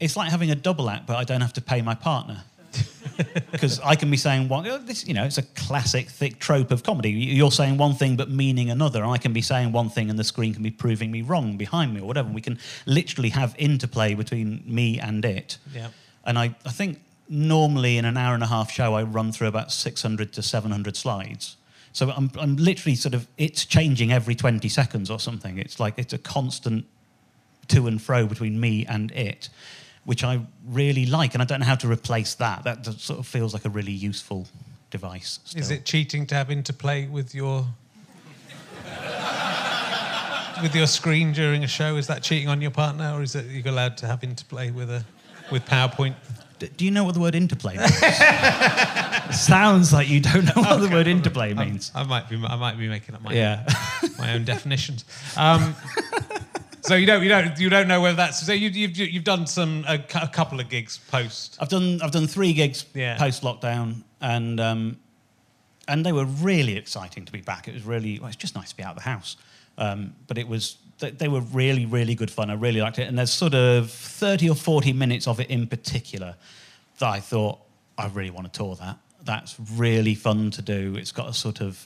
S2: it's like having a double act, but I don't have to pay my partner because I can be saying one. oh, This, you know, it's a classic thick trope of comedy. You're saying one thing but meaning another. and I can be saying one thing and the screen can be proving me wrong behind me or whatever. We can literally have interplay between me and it.
S1: Yeah.
S2: And I, I think normally in an hour and a half show, I run through about 600 to 700 slides. So I'm, I'm literally sort of, it's changing every 20 seconds or something. It's like, it's a constant to and fro between me and it, which I really like. And I don't know how to replace that. That sort of feels like a really useful device.
S1: Is it cheating to have interplay with your with your screen during a show? Is that cheating on your partner, or is it you're allowed to have interplay with a with PowerPoint?
S2: D- Do you know what the word interplay means? Sounds like you don't know what the word interplay means.
S1: I might be I might be making up my
S2: Yeah.
S1: my own definitions. Um, so you don't you don't you don't know whether that's so you, you've you've done some a, a couple of gigs post.
S2: I've done I've done three gigs
S1: Yeah.
S2: post lockdown, and um, and they were really exciting to be back. It was really well, it's just nice to be out of the house, um, but it was they, they were really really good fun. I really liked it, and there's sort of thirty or forty minutes of it in particular that I thought I really want to tour that. That's really fun to do. It's got a sort of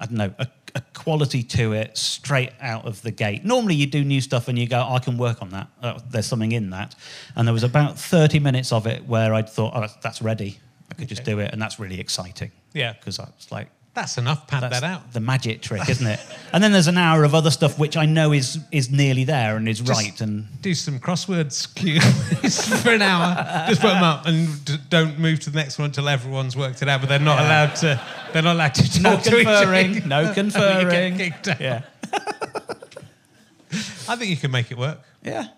S2: I don't know, a, a quality to it straight out of the gate. Normally, you do new stuff and you go, I can work on that. Uh, there's something in that. And there was about 30 minutes of it where I thought, oh, that's ready. I could just do it, and that's really exciting.
S1: Yeah.
S2: because I was like
S1: That's enough. Pad
S2: that's
S1: that out.
S2: the magic trick, isn't it? and then there's an hour of other stuff which I know is is nearly there and is
S1: Just
S2: right. And
S1: do some crosswords cues for an hour. Just put them up and d- don't move to the next one until everyone's worked it out. But they're not
S2: Yeah.
S1: allowed to. They're not allowed to talk
S2: no
S1: to each other.
S2: No conferring, no
S1: You get
S2: conferring. Yeah,
S1: I think you can make it work.
S2: yeah.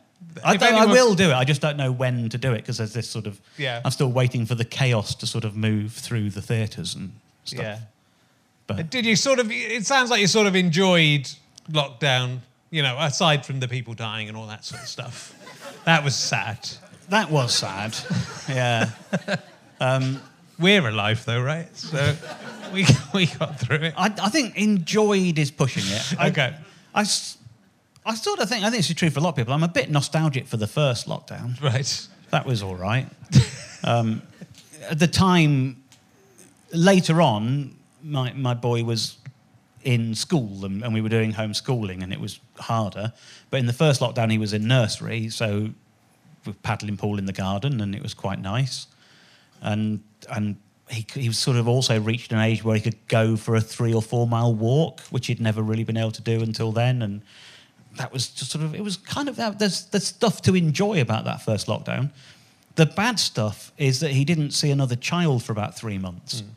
S2: I, don't, I will do it. I just don't know when to do it because there's this sort of.
S1: Yeah.
S2: I'm still waiting for the chaos to sort of move through the theatres and stuff.
S1: Yeah.
S2: But
S1: Did you sort of? It sounds like you sort of enjoyed lockdown. You know, aside from the people dying and all that sort of stuff. That was sad.
S2: that was sad. yeah.
S1: We're alive though, right? So we we got through it.
S2: I, I think enjoyed is pushing it. I,
S1: Okay.
S2: I, I sort of think, I think this is true for a lot of people. I'm a bit nostalgic for the first lockdown.
S1: Right.
S2: That was all right. um, at the time, later on, my, my boy was in school and, and we were doing homeschooling and it was harder. But in the first lockdown, he was in nursery, so we were paddling pool in the garden and it was quite nice. And, and he, he was sort of also reached an age where he could go for a three or four mile walk, which he'd never really been able to do until then. And that was just sort of it was kind of there's there's stuff to enjoy about that first lockdown. The bad stuff is that he didn't see another child for about three months, mm.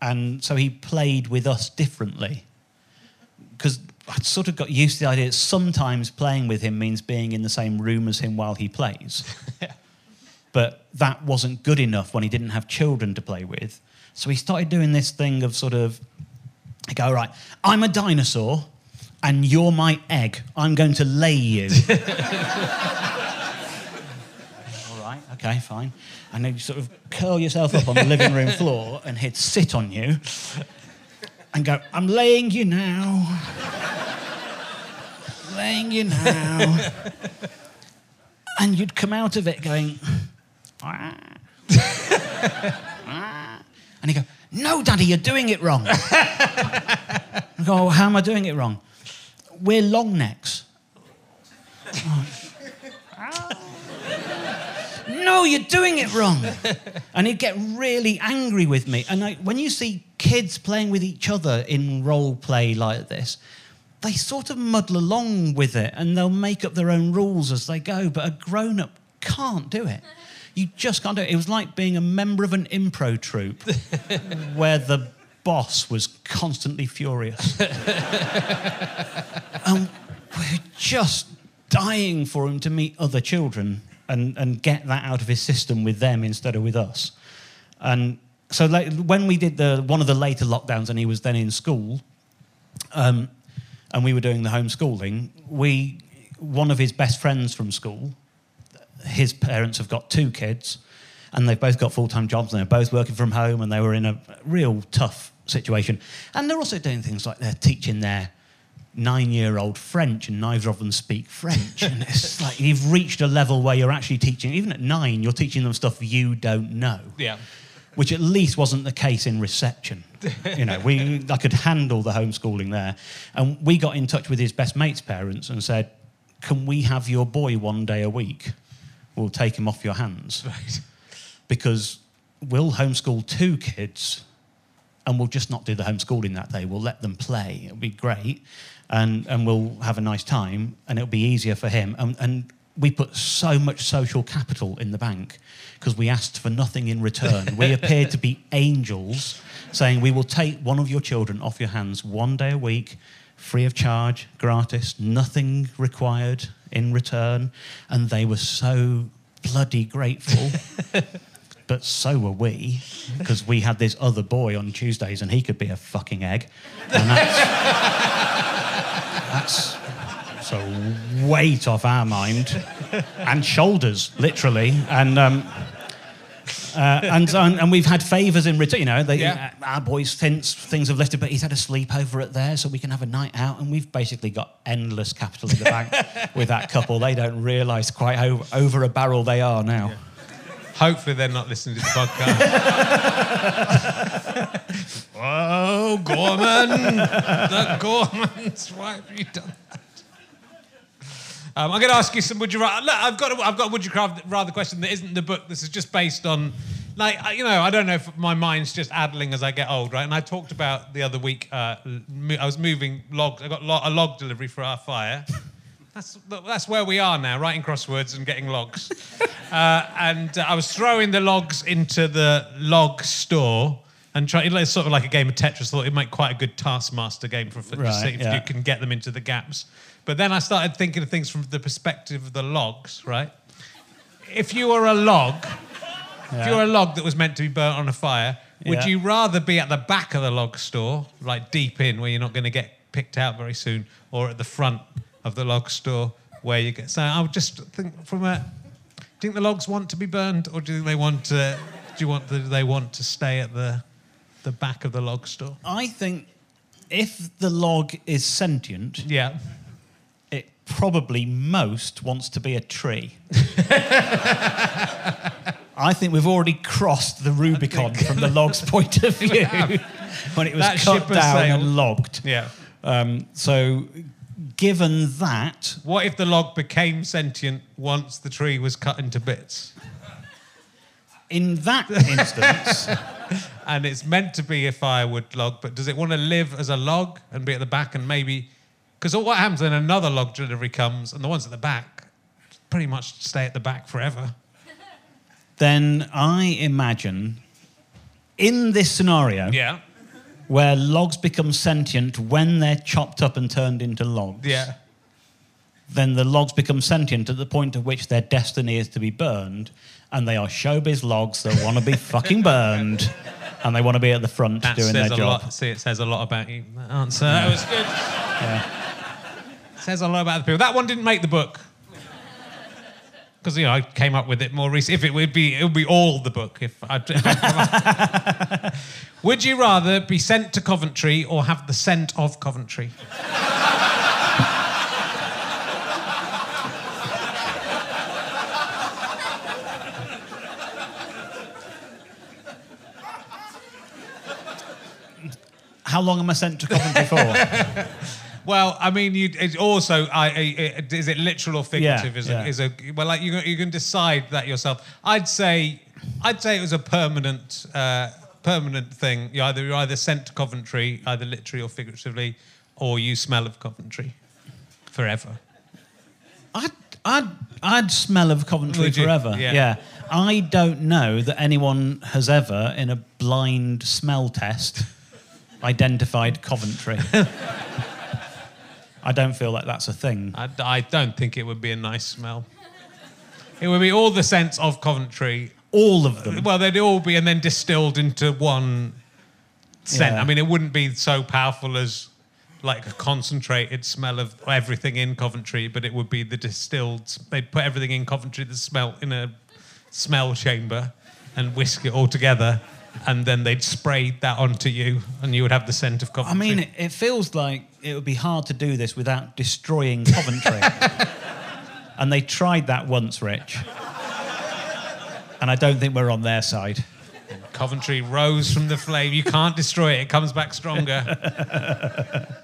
S2: And so he played with us differently. Because I'd sort of got used to the idea that sometimes playing with him means being in the same room as him while he plays. But that wasn't good enough when he didn't have children to play with. So he started doing this thing of sort of, I go, right, I'm a dinosaur and you're my egg. I'm going to lay you. All right, okay, fine. And then you sort of curl yourself up on the living room floor and he'd sit on you and go, I'm laying you now. laying you now. and you'd come out of it going, "Ah." Ah." and he'd go, No, Daddy, you're doing it wrong. I go, "Oh, How am I doing it wrong? We're long necks. no, you're doing it wrong. And he'd get really angry with me. And I, when you see kids playing with each other in role play like this, they sort of muddle along with it and they'll make up their own rules as they go. But a grown up can't do it. You just can't do it. It was like being a member of an impro troupe where the boss was constantly furious. and we're just dying for him to meet other children and, and get that out of his system with them instead of with us. And so like, when we did the one of the later lockdowns and he was then in school, um, and we were doing the homeschooling, we one of his best friends from school, his parents have got two kids, and they've both got full time jobs, and they're both working from home, and they were in a real tough situation. And they're also doing things like they're teaching their nine year old French, and neither of them speak French. and it's like you've reached a level where you're actually teaching, even at nine, you're teaching them stuff you don't know
S1: Yeah.
S2: which at least wasn't the case in reception. You know, we I could handle the homeschooling there, and we got in touch with his best mate's parents and said, "Can we have your boy one day a week? We'll take him off your hands
S1: Right.
S2: because we'll homeschool two kids, and we'll just not do the homeschooling that day. We'll let them play. It'll be great, and and we'll have a nice time, and it'll be easier for him. And, and we put so much social capital in the bank because we asked for nothing in return. we appeared to be angels, saying we will take one of your children off your hands one day a week, free of charge, gratis, nothing required in return, and they were so bloody grateful. But so were we, because we had this other boy on Tuesdays and he could be a fucking egg. That's, so weight off our mind and shoulders, literally. And, um, uh, and, and, and we've had favours in return. You know, they,
S1: Yeah.
S2: our boys, since things have lifted, but he's had a sleepover at there so we can have a night out. And we've basically got endless capital in the bank with that couple. They don't realise quite how over a barrel they are now.
S1: Hopefully they're not listening to the podcast. oh, Gorman! the Gormans! Why have you done that? Um, I'm going to ask you some would you rather. Look, I've got a, I've got a would you rather rather question that isn't the book. This is just based on like you know, I don't know if my mind's just addling as I get old, right? And I talked about the other week. Uh, I was moving logs. I got lo- a log delivery for our fire. That's that's where we are now, writing crosswords and getting logs. uh, and uh, I was throwing the logs into the log store. And try, it's sort of like a game of Tetris. Thought it'd make quite a good Taskmaster game for,
S2: Right,
S1: just see if
S2: yeah.
S1: you can get them into the gaps. But then I started thinking of things from the perspective of the logs, right? If you were a log, if you were a log that was meant to be burnt on a fire, would
S2: Yeah.
S1: you rather be at the back of the log store, like deep in, where you're not going to get picked out very soon, or at the front of the log store where you get? So I would just think from a. Do you think the logs want to be burned, or do you think they want to? Do you want? Do they want to stay at the, the back of the log store?
S2: I think if the log is sentient,
S1: Yeah.
S2: it probably most wants to be a tree. I think we've already crossed the Rubicon from the log's point of view when it was
S1: That ship
S2: cut
S1: has
S2: down
S1: sailed.
S2: and logged.
S1: Yeah.
S2: Um, so, given that,
S1: What if the log became sentient once the tree was cut into bits?
S2: in that instance,
S1: And it's meant to be a firewood log, but does it want to live as a log and be at the back and maybe. Because what happens when another log delivery comes and the ones at the back pretty much stay at the back forever?
S2: then I imagine in this scenario
S1: Yeah.
S2: where logs become sentient when they're chopped up and turned into logs.
S1: Yeah.
S2: then the logs become sentient at the point at which their destiny is to be burned, and they are showbiz logs that want to be fucking burned, and they want to be at the front
S1: That
S2: doing
S1: says
S2: their
S1: a
S2: job.
S1: lot. See, it says a lot about you. That answer. That was good. Says a lot about the people. That one didn't make the book. Because you know, I came up with it more recently. If it would be, it would be all the book. If I, if I'd would you rather be sent to Coventry or have the scent of Coventry?
S2: How long am I sent to Coventry for?
S1: Well, I mean, you it's also, I, I, is it literal or figurative?
S2: Yeah,
S1: is,
S2: yeah.
S1: A, is a well, like you, you can decide that yourself. I'd say, I'd say it was a permanent, uh, permanent thing. You either you're either sent to Coventry, either literally or figuratively, or you smell of Coventry forever.
S2: I'd, I'd, I'd smell of Coventry
S1: Would you?
S2: forever.
S1: Yeah.
S2: I don't know that anyone has ever, in a blind smell test, identified Coventry. I don't feel like that's a thing.
S1: I, I don't think it would be a nice smell. It would be all the scents of Coventry.
S2: All of them.
S1: Well, they'd all be and then distilled into one scent.
S2: Yeah.
S1: I mean, it wouldn't be so powerful as like a concentrated smell of everything in Coventry, but it would be the distilled. They'd put everything in Coventry, the smell in a smell chamber, and whisk it all together, and then they'd spray that onto you, and you would have the scent of Coventry.
S2: I mean, it, it feels like it would be hard to do this without destroying Coventry. and they tried that once, Rich. And I don't think we're on their side.
S1: Coventry rose from the flame. You can't destroy it; it comes back stronger.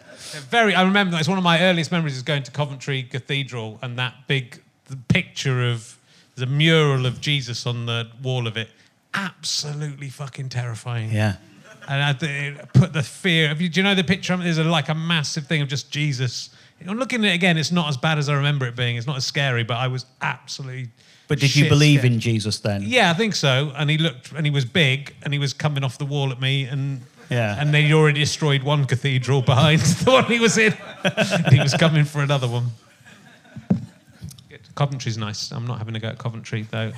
S1: Very. I remember it's one of my earliest memories is going to Coventry Cathedral and that big the picture of the mural of Jesus on the wall of it. Absolutely fucking terrifying.
S2: Yeah.
S1: And I it put the fear. You, do you know the picture? There's a, like a massive thing of just Jesus. I'm looking at it again. It's not as bad as I remember it being. It's not as scary, but I was absolutely.
S2: But did you believe
S1: scared.
S2: in Jesus then?
S1: Yeah, I think so. And he looked, and he was big, and he was coming off the wall at me, and
S2: Yeah.
S1: and they'd already destroyed one cathedral behind the one he was in. he was coming for another one. Coventry's nice. I'm not having to go at Coventry though.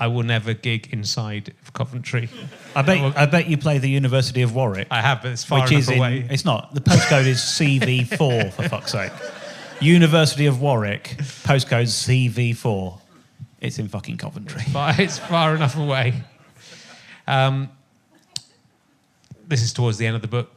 S1: I will never gig inside of Coventry.
S2: I bet, I bet you play the University of Warwick,
S1: I have, but it's far
S2: which
S1: enough
S2: is in.
S1: away.
S2: It's not. The postcode is CV4, for fuck's sake. University of Warwick, postcode CV4. It's in fucking Coventry.
S1: But it's far enough away. Um, this is towards the end of the book.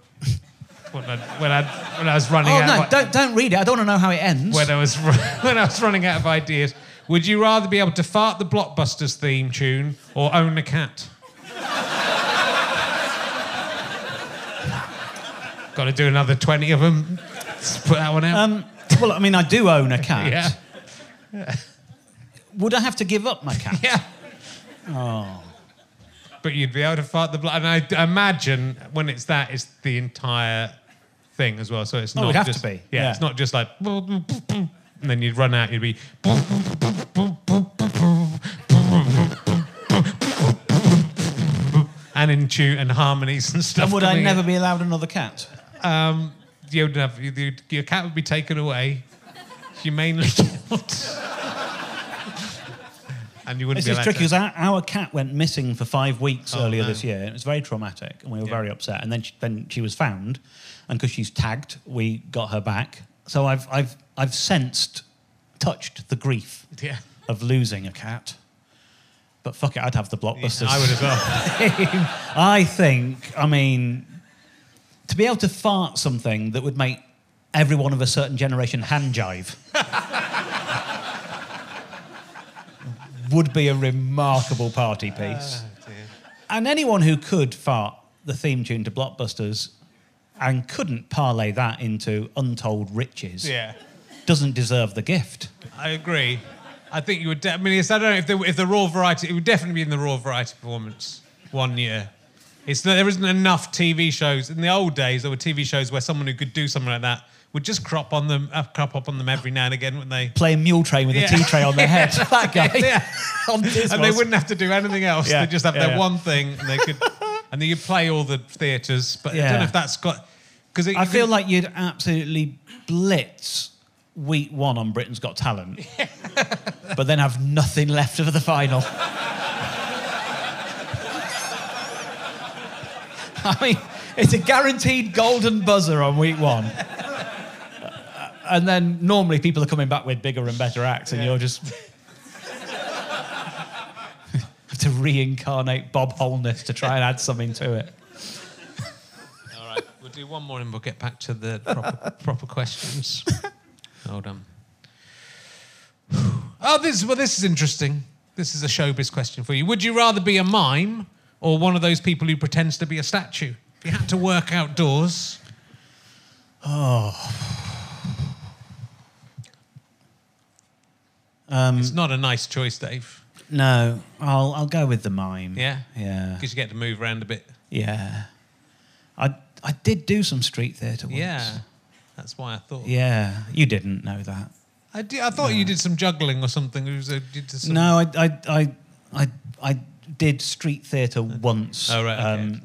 S1: When I, when I, when I was running
S2: Oh,
S1: out.
S2: no,
S1: of-
S2: don't, don't read it. I don't want to know how it ends.
S1: when I was when I was running out of ideas. Would you rather be able to fart the Blockbusters theme tune or own a cat? Got to do another twenty of them. Let's put that one out.
S2: Um, well, I mean, I do own a cat.
S1: yeah,
S2: Would I have to give up my cat?
S1: yeah. Oh. but you'd be able to fart the blood. And I imagine when it's that, it's the entire thing as well. So it's
S2: Oh,
S1: not
S2: to
S1: just,
S2: be,
S1: Yeah,
S2: yeah.
S1: it's not just like, and then you'd run out. You'd be. And in tune and harmonies and stuff.
S2: And would I
S1: coming in.
S2: never be allowed another cat?
S1: Um, you would have, you, you- your cat would be taken away, humanely killed. and you wouldn't
S2: This
S1: be
S2: is
S1: allowed
S2: tricky
S1: to-
S2: because our, our cat went missing for five weeks
S1: Oh,
S2: earlier
S1: no.
S2: this year. It was very traumatic, and we were very upset. And then she, then she was found, and because she's tagged, we got her back. So I've I've I've sensed, touched the grief
S1: Yeah.
S2: of losing a cat. But fuck it, I'd have the blockbusters.
S1: I would as well.
S2: I think, I mean, to be able to fart something that would make everyone of a certain generation hand jive would be a remarkable party ah, piece. and anyone who could fart the theme tune to Blockbusters and couldn't parlay that into untold riches
S1: yeah.
S2: Doesn't deserve the gift.
S1: I agree. I think you would. De- I mean, it's, I don't know if the, if the raw variety. It would definitely be in the raw variety performance one year. It's there isn't enough TV shows in the old days. There were TV shows where someone who could do something like that would just crop on them, uh, crop up on them every now and again, wouldn't they?
S2: Playing mule train with
S1: Yeah.
S2: a tea tray on their head. that guy.
S1: Yeah. and they wouldn't have to do anything else.
S2: Yeah,
S1: They just have
S2: yeah,
S1: their
S2: yeah.
S1: one thing, and they could, and then you play all the theatres. But I don't know if that's got because
S2: I feel like you'd absolutely blitz week one on Britain's Got Talent, but then have nothing left for the final. I mean, it's a guaranteed golden buzzer on week one. And then normally people are coming back with bigger and better acts, and you're just have to reincarnate Bob Holness to try and add something to it.
S1: All right, we'll do one more and we'll get back to the proper, proper questions. Hold on. Oh, this well, this is interesting. This is a showbiz question for you. Would you rather be a mime or one of those people who pretends to be a statue? If you had to work outdoors,
S2: Um,
S1: it's not a nice choice, Dave.
S2: No, I'll I'll go with the mime.
S1: Yeah,
S2: Yeah.
S1: because you get to move around a bit.
S2: Yeah. I I did do some street theatre once.
S1: Yeah, that's why I thought.
S2: Yeah. You didn't know that.
S1: I, did, I thought you did some juggling or something. It was a, did some,
S2: No, I I I I, I did street theatre once.
S1: Oh right. Okay.
S2: um,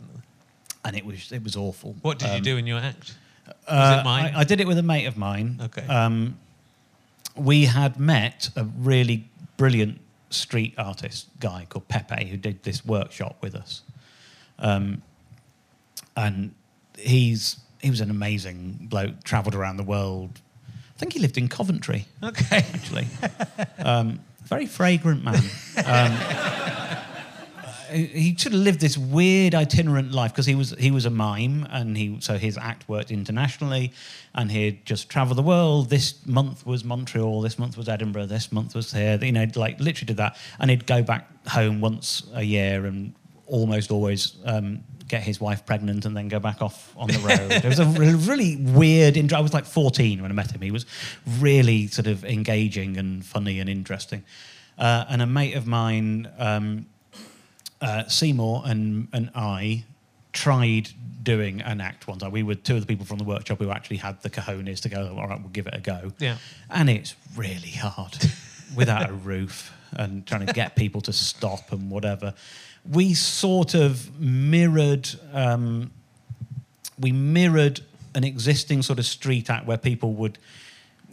S2: and it was it was awful.
S1: what did you
S2: Um,
S1: do in your act?
S2: uh,
S1: it mine?
S2: I, I did it with a mate of mine.
S1: Okay.
S2: Um, we had met a really brilliant street artist guy called Pepe who did this workshop with us. Um, and he's he was an amazing bloke, travelled around the world. I think he lived in Coventry,
S1: okay.
S2: actually. um, very fragrant man. Um, he sort of lived this weird itinerant life because he was he was a mime and he so his act worked internationally and he'd just travel the world this month was montreal this month was edinburgh this month was here you know like literally did that and he'd go back home once a year and almost always um, get his wife pregnant and then go back off on the road it was a really weird i was like 14 when i met him he was really sort of engaging and funny and interesting uh, and a mate of mine um, uh, Seymour and, and I tried doing an act one time. We were two of the people from the workshop who actually had the cojones to go, all right, we'll give it a go.
S1: Yeah.
S2: And it's really hard without a roof and trying to get people to stop and whatever. We sort of mirrored, um, we mirrored an existing sort of street act where people would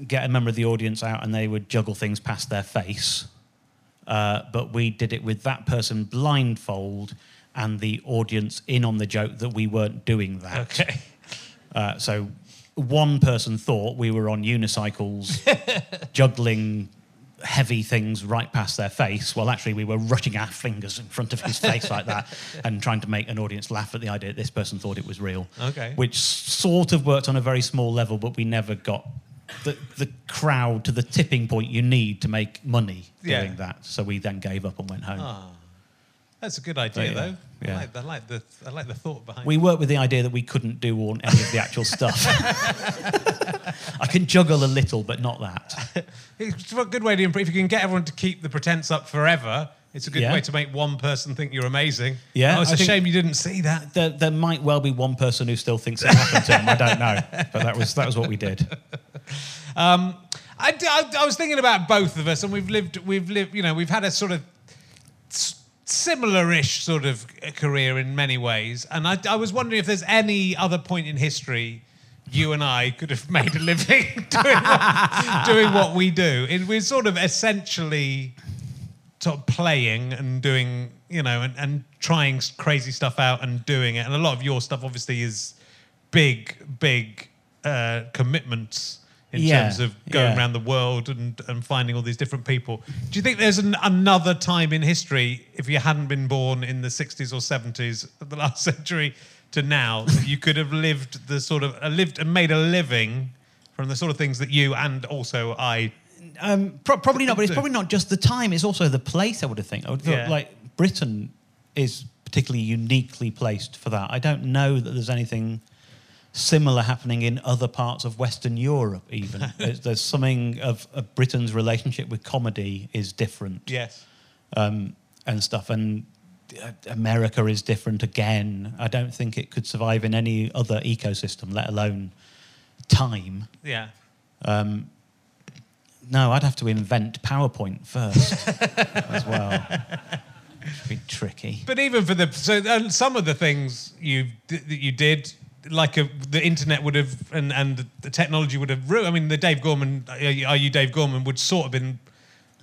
S2: get a member of the audience out and they would juggle things past their face. Uh, but we did it with that person blindfold and the audience in on the joke that we weren't doing that.
S1: Okay.
S2: Uh, so one person thought we were on unicycles juggling heavy things right past their face, Well, actually we were rushing our fingers in front of his face like that and trying to make an audience laugh at the idea that this person thought it was real.
S1: Okay.
S2: Which sort of worked on a very small level, but we never got the, the crowd to the tipping point you need to make money
S1: Yeah.
S2: doing that. So we then gave up and went home.
S1: Ah, that's a good idea,
S2: yeah,
S1: though. I,
S2: yeah.
S1: like, I like the I like the thought behind.
S2: We worked with the idea that we couldn't do all, any of the actual stuff. I can juggle a little, but not that.
S1: It's a good way to improve. If you can get everyone to keep the pretense up forever, It's a good
S2: Yeah.
S1: way to make one person think you're amazing.
S2: Yeah,
S1: Oh, it's
S2: I
S1: a shame you didn't see that.
S2: There, there might well be one person who still thinks it happened to him. I don't know, but that was that was what we did.
S1: Um, I, I, I was thinking about both of us, and we've lived, we've lived, you know, we've had a sort of similar-ish sort of career in many ways, and I, I was wondering if there's any other point in history you and I could have made a living doing what, doing what we do. It, we're sort of essentially sort of playing and doing, you know, and, and trying crazy stuff out and doing it. And a lot of your stuff obviously is big, big uh, commitments in
S2: Yeah,
S1: terms of going
S2: yeah.
S1: around the world and, and finding all these different people. Do you think there's an, another time in history, if you hadn't been born in the 60s or 70s of the last century to now, that you could have lived the sort of uh, lived and made a living from the sort of things that you and also I
S2: Um, pro- probably not, but it's probably not just the time. It's also the place. I would have think. I would have thought,
S1: Yeah.
S2: like Britain is particularly uniquely placed for that. I don't know that there's anything similar happening in other parts of Western Europe. Even there's, there's something of, of Britain's relationship with comedy is different.
S1: yes
S2: um, and stuff. And uh, America is different again. I don't think it could survive in any other ecosystem, let alone time.
S1: yeah
S2: Um, no, I'd have to invent PowerPoint first as well. It'd be tricky.
S1: But even for the so some of the things you that you did, like a, the internet would have and and the technology would have ruined. I mean, the Dave Gorman, are you are you Dave Gorman, would sort of been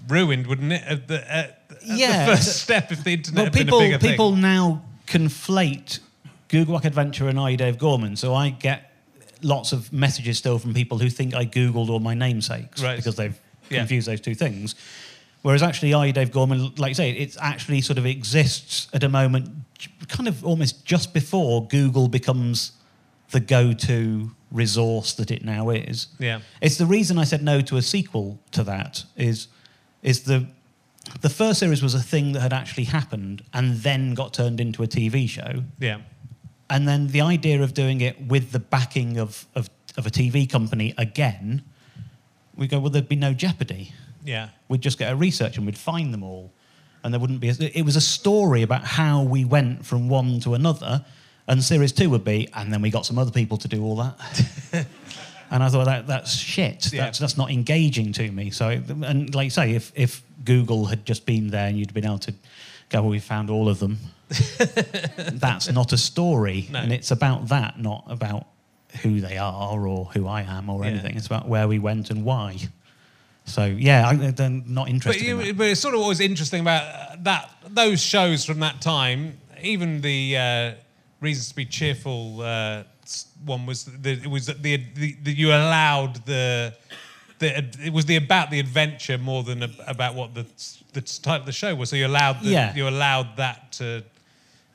S1: ruined, wouldn't it? At the, at, at
S2: Yeah.
S1: the first step if the internet
S2: Well,
S1: had been
S2: people people
S1: thing.
S2: now conflate Googlewhack Adventure and I Dave Gorman, so I get lots of messages still from people who think I googled all my namesakes
S1: Right.
S2: because they've
S1: Yeah.
S2: confused those two things. Whereas actually, I Dave Gorman, like I say, it actually sort of exists at a moment, kind of almost just before Google becomes the go-to resource that it now is.
S1: Yeah.
S2: It's the reason I said no to a sequel to that is is the the first series was a thing that had actually happened and then got turned into a TV show.
S1: Yeah,
S2: And then the idea of doing it with the backing of, of, of a TV company again, we go, well, there'd be no jeopardy.
S1: yeah,
S2: We'd just get a research and we'd find them all. And there wouldn't be. A, it was a story about how we went from one to another. And series two would be, and then we got some other people to do all that. and I thought that that's shit.
S1: Yeah.
S2: That's that's not engaging to me. So, and like you say, if if Google had just been there and you'd been able to go, well, we found all of them. that's not a story,
S1: No.
S2: and it's about that, not about who they are or who I am or
S1: Yeah.
S2: anything. It's about where we went and why. So yeah, I, they're not
S1: but,
S2: interested. in
S1: you,
S2: that.
S1: but it's sort of always interesting about that those shows from that time. Even the uh, reasons to be cheerful uh, one was the, it was that the, the, the you allowed the the it was the about the adventure more than ab- about what the the title of the show was. So you allowed the,
S2: Yeah.
S1: you allowed that to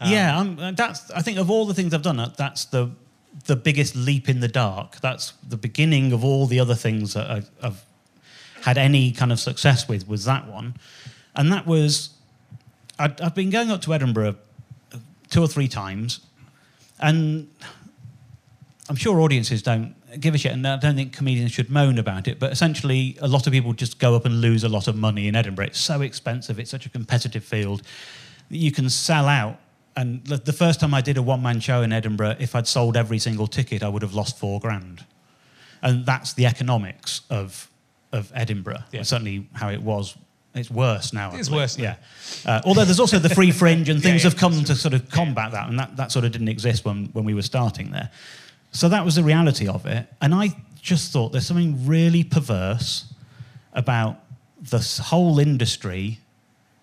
S2: yeah, I'm, uh, that's. I think of all the things I've done, that's the the biggest leap in the dark. That's the beginning of all the other things that I've, I've had any kind of success with. Was that one, and that was I'd, I've been going up to Edinburgh uh, two or three times, and I'm sure audiences don't give a shit, and I don't think comedians should moan about it. But essentially, a lot of people just go up and lose a lot of money in Edinburgh. It's so expensive. It's such a competitive field. that You can sell out. And the the first time I did a one man show in Edinburgh, if I'd sold every single ticket, I would have lost four grand. And that's the economics of of Edinburgh.
S1: Yeah.
S2: Certainly, how it was. It's worse now.
S1: It's worse now.
S2: Yeah. Uh, although there's also the free fringe and things
S1: yeah,
S2: have come to sort of combat that, and that, that sort of didn't exist when, when we were starting there. So that was the reality of it. And I just thought there's something really perverse about this whole industry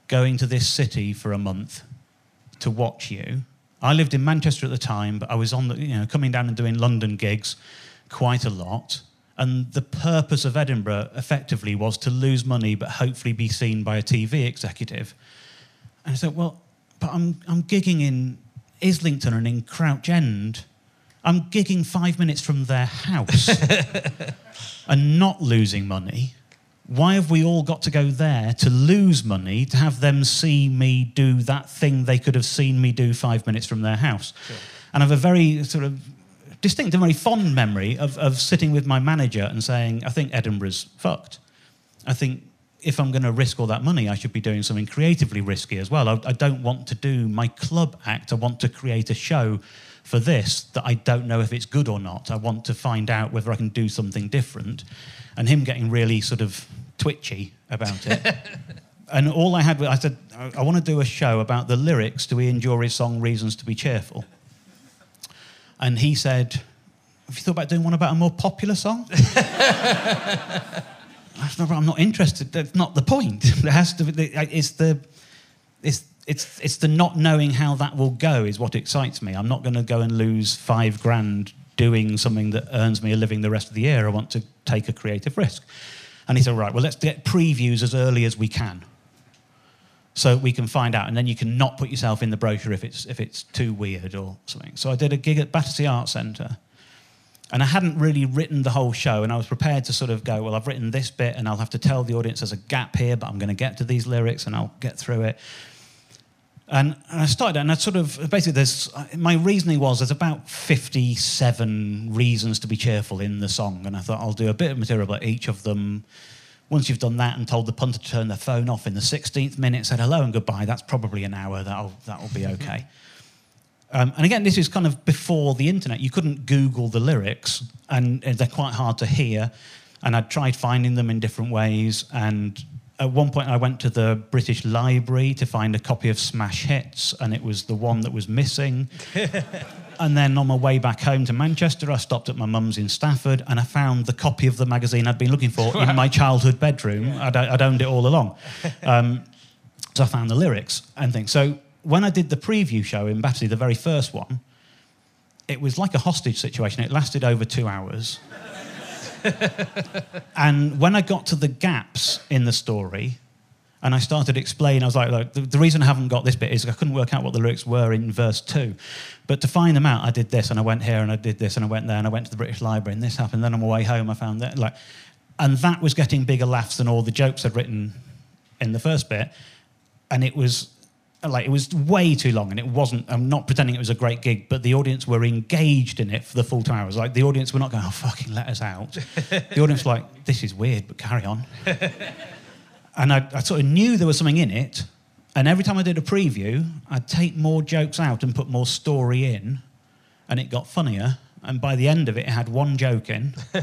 S2: going to this city for a month to watch you. I lived in Manchester at the time, but I was on the, you know, coming down and doing London gigs quite a lot. And the purpose of Edinburgh effectively was to lose money, but hopefully be seen by a TV executive. And I said, well, but I'm, I'm gigging in Islington and in Crouch End. I'm gigging five minutes from their house and not losing money. Why have we all got to go there to lose money to have them see me do that thing they could have seen me do five minutes from their house? And I have a very sort of distinct and very fond memory of, of sitting with my manager and saying, I think Edinburgh's fucked. I think if I'm going to risk all that money, I should be doing something creatively risky as well. I, I don't want to do my club act. I want to create a show for this that I don't know if it's good or not. I want to find out whether I can do something different. And him getting really sort of twitchy about it. and all I had was I said, I, I want to do a show about the lyrics to Ian Dury's song Reasons to Be Cheerful. And he said, Have you thought about doing one about a more popular song? I'm not interested. That's not the point. It has to. Be, it's the. It's it's it's the not knowing how that will go is what excites me. I'm not going to go and lose five grand doing something that earns me a living the rest of the year. I want to take a creative risk. And he said, right, well, let's get previews as early as we can, so we can find out, and then you can not put yourself in the brochure if it's if it's too weird or something. So I did a gig at Battersea Arts Centre and I hadn't really written the whole show, and I was prepared to sort of go, well, I've written this bit, and I'll have to tell the audience there's a gap here, but I'm going to get to these lyrics, and I'll get through it. And, and I started, and I sort of basically, there's my reasoning was there's about 57 reasons to be cheerful in the song, and I thought I'll do a bit of material about each of them. Once you've done that and told the punter to turn their phone off in the 16th minute, said hello and goodbye, that's probably an hour. That'll that'll be okay. Um, and again, this is kind of before the internet. You couldn't Google the lyrics, and, and they're quite hard to hear. And I'd tried finding them in different ways. And at one point, I went to the British Library to find a copy of Smash Hits, and it was the one that was missing. and then on my way back home to Manchester, I stopped at my mum's in Stafford, and I found the copy of the magazine I'd been looking for in my childhood bedroom. I'd, I'd owned it all along. Um, so I found the lyrics and things. So when I did the preview show in Battersea, the very first one, it was like a hostage situation. It lasted over two hours. and when I got to the gaps in the story, and I started explaining, I was like, look, the, the, reason I haven't got this bit is I couldn't work out what the lyrics were in verse two. But to find them out, I did this and I went here and I did this and I went there and I went to the British Library and this happened. Then on my way home, I found that, like, and that was getting bigger laughs than all the jokes I'd written in the first bit. And it was like it was way too long and it wasn't i'm not pretending it was a great gig but the audience were engaged in it for the full two hours like the audience were not going oh fucking let us out the audience were like this is weird but carry on and I, I sort of knew there was something in it and every time i did a preview i'd take more jokes out and put more story in and it got funnier and by the end of it it had one joke in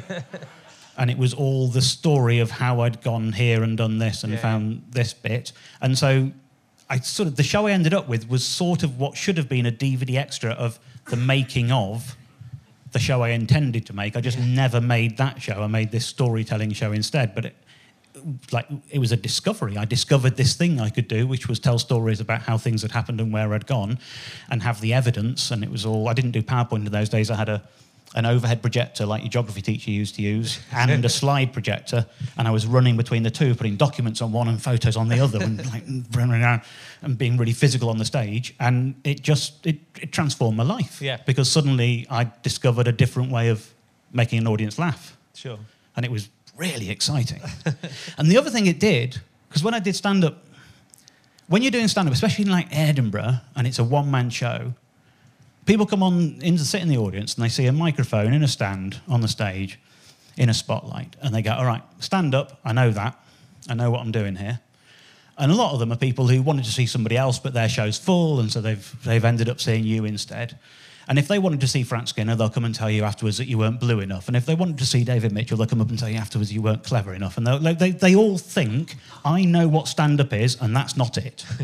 S2: and it was all the story of how I'd gone here and done this and yeah. found this bit. And so I sort of the show I ended up with was sort of what should have been a DVD extra of the making of the show I intended to make. I just yeah. never made that show. I made this storytelling show instead. But it, like it was a discovery. I discovered this thing I could do, which was tell stories about how things had happened and where I'd gone, and have the evidence. And it was all. I didn't do PowerPoint in those days. I had a an overhead projector like your geography teacher used to use and a slide projector and i was running between the two putting documents on one and photos on the other and like running around and being really physical on the stage and it just it, it transformed my life
S1: yeah
S2: because suddenly i discovered a different way of making an audience laugh
S1: sure
S2: and it was really exciting and the other thing it did because when i did stand up when you're doing stand up especially in like edinburgh and it's a one man show people come on in to sit in the audience and they see a microphone in a stand on the stage in a spotlight and they go, All right, stand up. I know that. I know what I'm doing here. And a lot of them are people who wanted to see somebody else, but their show's full, and so they've, they've ended up seeing you instead. And if they wanted to see Frank Skinner, they'll come and tell you afterwards that you weren't blue enough. And if they wanted to see David Mitchell, they'll come up and tell you afterwards you weren't clever enough. And they, they, all think, I know what stand up is, and that's not it.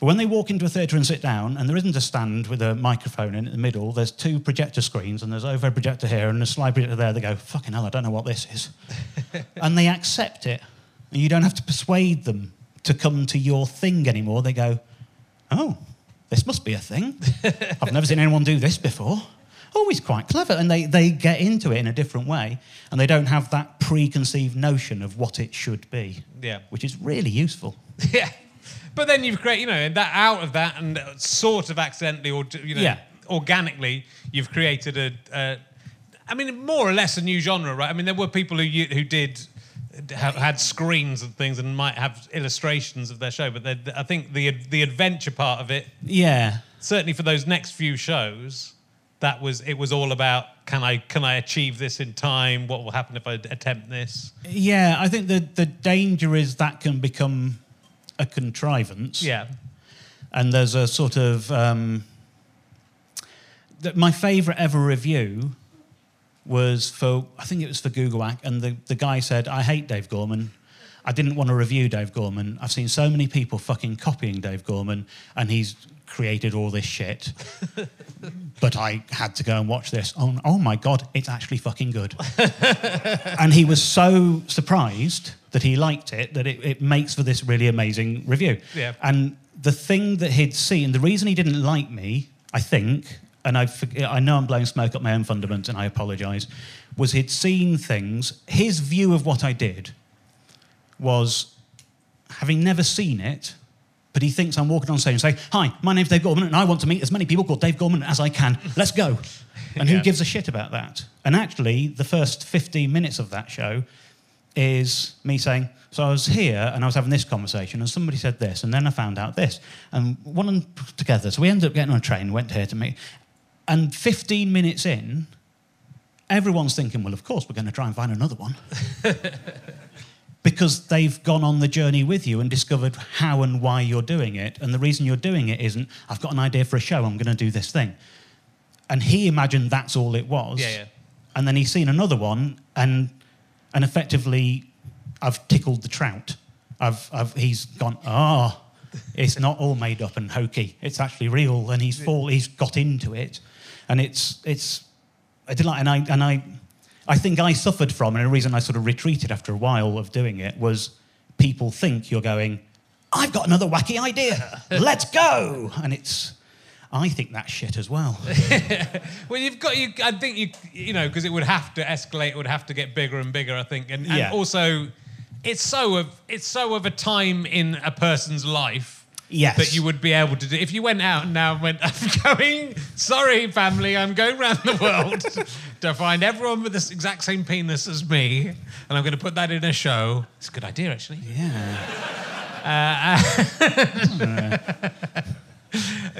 S2: But when they walk into a theatre and sit down, and there isn't a stand with a microphone in, the middle, there's two projector screens, and there's overhead projector here and a slide projector there. They go, fucking hell, I don't know what this is. and they accept it. And you don't have to persuade them to come to your thing anymore. They go, oh, this must be a thing. I've never seen anyone do this before. Oh, he's quite clever. And they, they get into it in a different way, and they don't have that preconceived notion of what it should be.
S1: Yeah.
S2: Which is really useful.
S1: Yeah. But then you've created, you know, that out of that and sort of accidentally or you know,
S2: yeah.
S1: organically, you've created a, a, I mean, more or less a new genre, right? I mean, there were people who who did have, had screens and things and might have illustrations of their show, but I think the the adventure part of it,
S2: yeah,
S1: certainly for those next few shows, that was it was all about can I can I achieve this in time? What will happen if I attempt this?
S2: Yeah, I think the the danger is that can become a contrivance.
S1: Yeah.
S2: and there's a sort of um, that my favourite ever review was for I think it was for Googlewhack, and the, the guy said, "I hate Dave Gorman. I didn't want to review Dave Gorman. I've seen so many people fucking copying Dave Gorman, and he's created all this shit. but I had to go and watch this. Oh, oh my god, it's actually fucking good." and he was so surprised that he liked it that it, it makes for this really amazing review.
S1: Yeah.
S2: And the thing that he'd seen, the reason he didn't like me, I think, and I, I know I'm blowing smoke up my own fundament, and I apologise, was he'd seen things. His view of what I did was, having never seen it, but he thinks I'm walking on stage and saying, "Hi, my name's Dave Gorman, and I want to meet as many people called Dave Gorman as I can. Let's go." And
S1: Yeah.
S2: who gives a shit about that? And actually, the first 15 minutes of that show is me saying, so I was here and I was having this conversation and somebody said this and then I found out this and one and together. So we ended up getting on a train, went here to meet. And 15 minutes in, everyone's thinking, well, of course, we're going to try and find another one. because they've gone on the journey with you and discovered how and why you're doing it. And the reason you're doing it isn't, I've got an idea for a show, I'm going to do this thing. And he imagined that's all it was.
S1: Yeah, yeah.
S2: And then he's seen another one, and and effectively, I've tickled the trout. I've, I've he's gone. Ah, it's not all made up and hokey. It's actually real, and he's fall. He's got into it, and it's it's. I did like, and I and I, I think I suffered from, and the reason I sort of retreated after a while of doing it was people think you're going. I've got another wacky idea. Let's go, and it's. I think that's shit as well.
S1: Well, you've got you. I think you you know because it would have to escalate. It would have to get bigger and bigger. I think, and, and
S2: Yeah.
S1: also, it's so of it's so of a time in a person's life.
S2: Yes.
S1: That you would be able to do if you went out and now went. I'm going. Sorry, family. I'm going around the world to find everyone with this exact same penis as me, and I'm going to put that in a show. It's a good idea, actually.
S2: Yeah.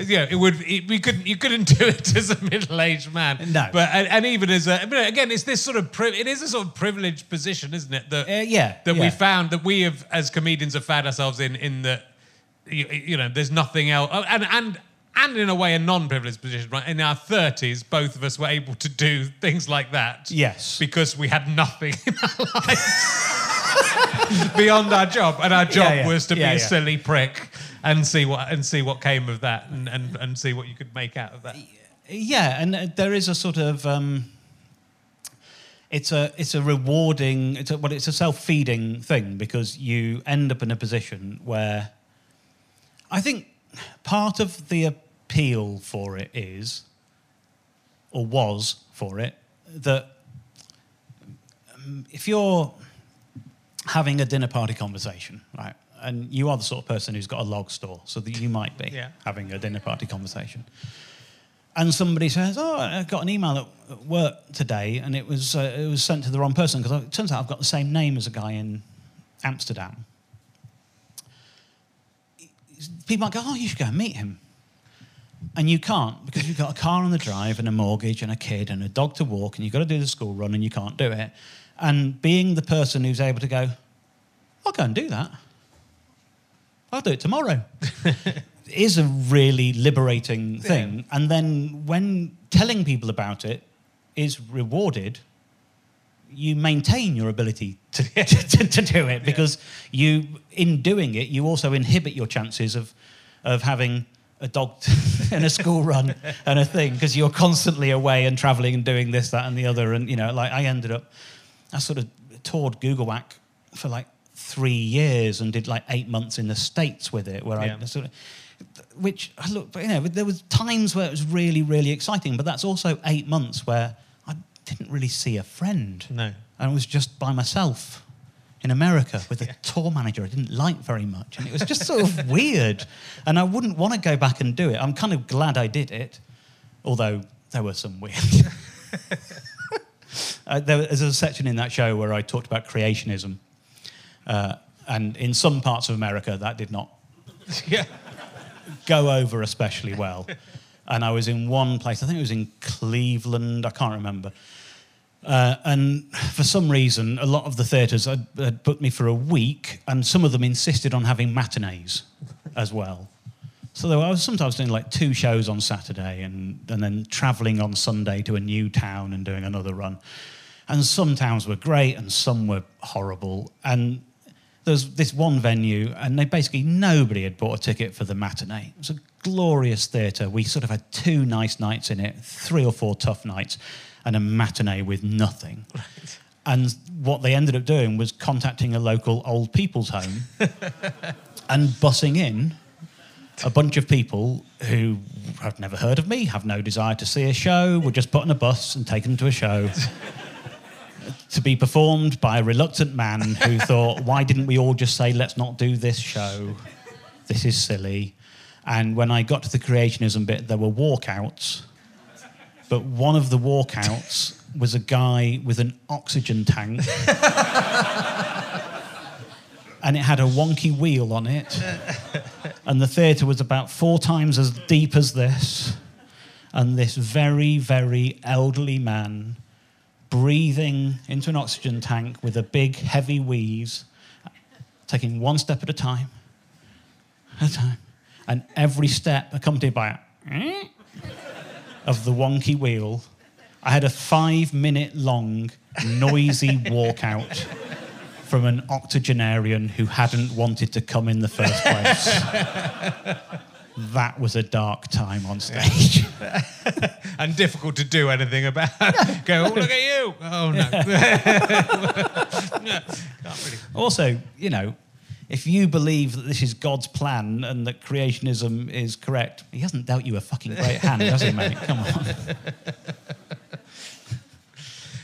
S1: yeah, it would. It, we couldn't. You couldn't do it as a middle-aged man.
S2: No.
S1: But and, and even as a but again, it's this sort of pri- it is a sort of privileged position, isn't it? That
S2: Uh, yeah,
S1: that we found that we have as comedians have found ourselves in in that you, you know there's nothing else oh, and and. And in a way, a non-privileged position, right? In our thirties, both of us were able to do things like that.
S2: Yes.
S1: because we had nothing in our lives beyond our job, and our job
S2: yeah.
S1: was to
S2: Yeah,
S1: be a silly prick and see what and see what came of that, and, and, and see what you could make out of that.
S2: Yeah, and uh, there is a sort of um, it's a it's a rewarding it's a well it's a self feeding thing because you end up in a position where I think part of the appeal for it is or was for it that um, if you're having a dinner party conversation, right, and you are the sort of person who's got a log store, so that you might be
S1: Yeah.
S2: having a dinner party conversation and somebody says, "Oh, I got an email at- at work today, and it was uh, it was sent to the wrong person because it turns out I've got the same name as a guy in Amsterdam." People might go, "Oh, you should go and meet him," and you can't because you've got a car on the drive and a mortgage and a kid and a dog to walk, and you've got to do the school run, and you can't do it. And being the person who's able to go, "I'll go and do that," I'll do it tomorrow. is a really liberating thing. And then when telling people about it is rewarded, you maintain your ability to, to, to do it because you, in doing it, you also inhibit your chances of, of having a dog and a school run and a thing because you're constantly away and traveling and doing this, that, and the other. And, you know, like I ended up, I sort of toured Googlewhack for like three years and did like eight months in the States with it, where
S1: Yeah.
S2: I sort of, which I look, you know, there was times where it was really, really exciting, but that's also eight months where didn't really see a friend.
S1: No.
S2: And I was just by myself in America with a tour manager I didn't like very much. And it was just sort of weird. And I wouldn't want to go back and do it. I'm kind of glad I did it, although there were some weird. uh, there was a section in that show where I talked about creationism. Uh, and in some parts of America, that did not
S1: Yeah.
S2: go over especially well. and I was in one place. I think it was in Cleveland. I can't remember. Uh, and for some reason, a lot of the theatres had, had booked me for a week, and some of them insisted on having matinees as well. So I was sometimes doing like two shows on Saturday, and, and then travelling on Sunday to a new town and doing another run. And some towns were great, and some were horrible. And there's this one venue, and they basically nobody had bought a ticket for the matinee. It was a glorious theatre. We sort of had two nice nights in it, three or four tough nights, and a matinee with nothing. And what they ended up doing was contacting a local old people's home and bussing in a bunch of people who have never heard of me, have no desire to see a show, were just put on a bus and taken to a show to be performed by a reluctant man who thought, why didn't we all just say, let's not do this show? This is silly. And when I got to the creationism bit, there were walkouts. But one of the walkouts was a guy with an oxygen tank. and it had a wonky wheel on it. And the theatre was about four times as deep as this. And this very, very elderly man breathing into an oxygen tank with a big, heavy wheeze, taking one step at a time, at a time, and every step accompanied by a of the wonky wheel. I had a five minute long, noisy walkout from an octogenarian who hadn't wanted to come in the first place. that was a dark time on stage.
S1: and difficult to do anything about. Go, oh, look at you. Oh, no. Really.
S2: Also, you know, if you believe that this is God's plan and that creationism is correct, he hasn't dealt you a fucking great hand, has he, mate? Come on.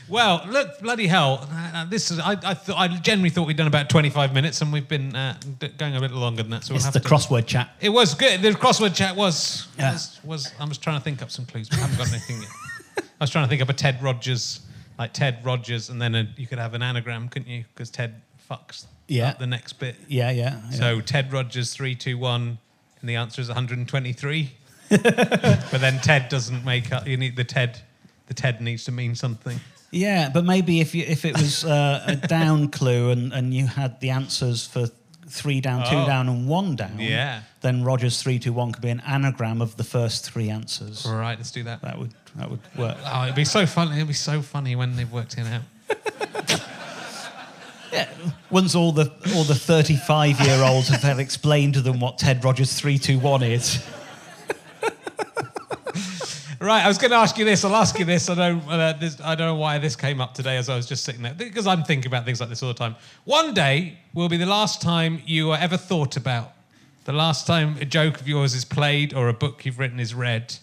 S1: Well, look, bloody hell! Uh, this is. I, I, th- I generally thought we'd done about twenty-five minutes, and we've been uh, d- going a bit longer than that. So we'll
S2: It's
S1: have
S2: the
S1: to.
S2: crossword chat.
S1: It was good. The crossword chat was,
S2: Yeah.
S1: was was. I was trying to think up some clues, but I haven't got anything yet. I was trying to think up a Ted Rogers, like Ted Rogers, and then a, you could have an anagram, couldn't you? Because Ted fucks
S2: Yeah.
S1: the next bit.
S2: Yeah, yeah. yeah.
S1: So Ted Rogers three two one, and the answer is one hundred and twenty-three. but then Ted doesn't make up. You need the Ted. The Ted needs to mean something.
S2: yeah, but maybe if you, if it was uh, a down clue and, and you had the answers for three down, two down, and one down,
S1: Yeah.
S2: then Rogers three two one could be an anagram of the first three answers.
S1: All right, let's do that.
S2: That would that would work.
S1: Oh, it'd be so funny. It'd be so funny when they've worked it out.
S2: Yeah. Once all the all the thirty five year olds have explained to them what Ted Rogers three two one is.
S1: Right, I was going to ask you this. I'll ask you this. I don't. Uh, this, I don't know why this came up today as I was just sitting there because I'm thinking about things like this all the time. One day will be the last time you are ever thought about. The last time a joke of yours is played or a book you've written is read.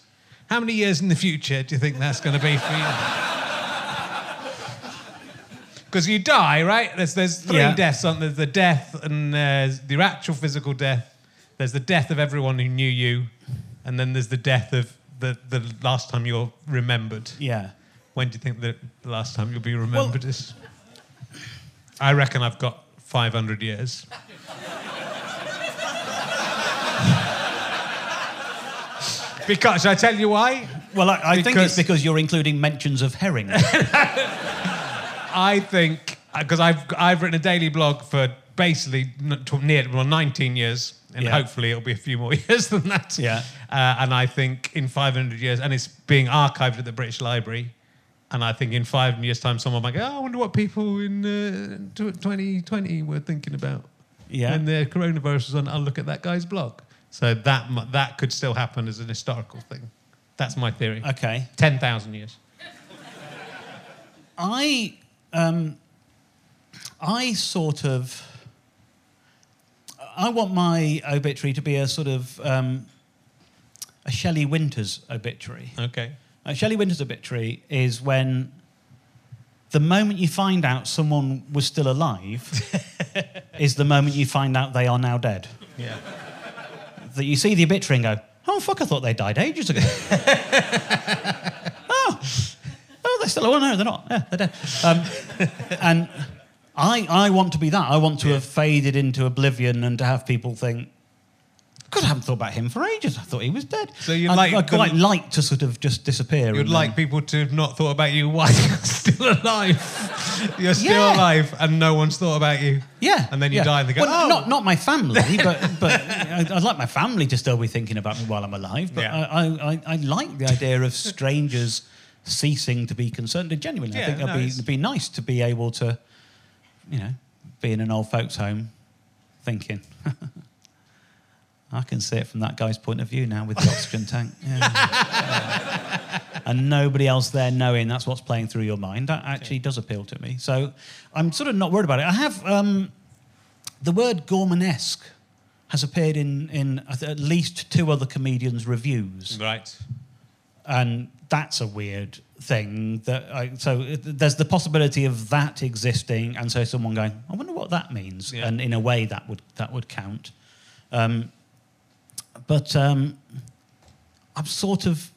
S1: How many years in the future do you think that's going to be for you? Because you die, right? There's there's three
S2: Yeah.
S1: deaths. Aren't there? There's the death and there's the actual physical death. There's the death of everyone who knew you, and then there's the death of the, the last time you're remembered.
S2: Yeah.
S1: When do you think the last time you'll be remembered is? I reckon I've got 500 years. because, should I tell you why?
S2: Well, I, I think it's
S1: because
S2: you're including mentions of herring.
S1: I think because I've I've written a daily blog for basically near well 19 years, and
S2: Yeah.
S1: hopefully it'll be a few more years than that.
S2: Yeah.
S1: Uh, and I think in 500 years, and it's being archived at the British Library. And I think in five years' time, someone might go, oh, I wonder what people in uh, 2020 were thinking about.
S2: Yeah.
S1: When the coronavirus was on, I'll look at that guy's blog. So that that could still happen as an historical thing. That's my theory.
S2: Okay.
S1: 10,000 years.
S2: I um, I sort of I want my obituary to be a sort of um, a Shelley Winters obituary.
S1: Okay.
S2: A Shelley Winters obituary is when the moment you find out someone was still alive is the moment you find out they are now dead.
S1: Yeah.
S2: That you see the obituary and go, oh fuck, I thought they died ages ago. they're still. Oh no, they're not. Yeah, they're dead. Um, and I, I want to be that. I want to have faded into oblivion and to have people think, God, I haven't thought about him for ages. I thought he was dead.
S1: So you'd
S2: I'd,
S1: like
S2: I'd quite like to sort of just disappear.
S1: You'd like
S2: then-
S1: people to have not thought about you while you're still alive. You're still
S2: Yeah.
S1: alive and no one's thought about you.
S2: Yeah.
S1: And then you
S2: yeah.
S1: die and they go,
S2: well,
S1: "Oh."
S2: not, not my family, but, but I'd, like my family to still be thinking about me while I'm alive. But
S1: Yeah.
S2: I, I, I like the idea of strangers ceasing to be concerned. Genuinely, I
S1: Yeah,
S2: think it'd,
S1: no,
S2: be,
S1: it's-
S2: it'd be nice to be able to, you know, be in an old folks' home thinking, I can see it from that guy's point of view now with the oxygen tank. Yeah. and nobody else there knowing that's what's playing through your mind. That actually does appeal to me. So I'm sort of not worried about it. I have um, the word Gormanesque has appeared in, in at least two other comedians' reviews
S1: Right.
S2: and that's a weird thing that I, so it- there's the possibility of that existing and so someone going i wonder what that means
S1: Yeah.
S2: and in a way that would that would count um, but um, i'm sort of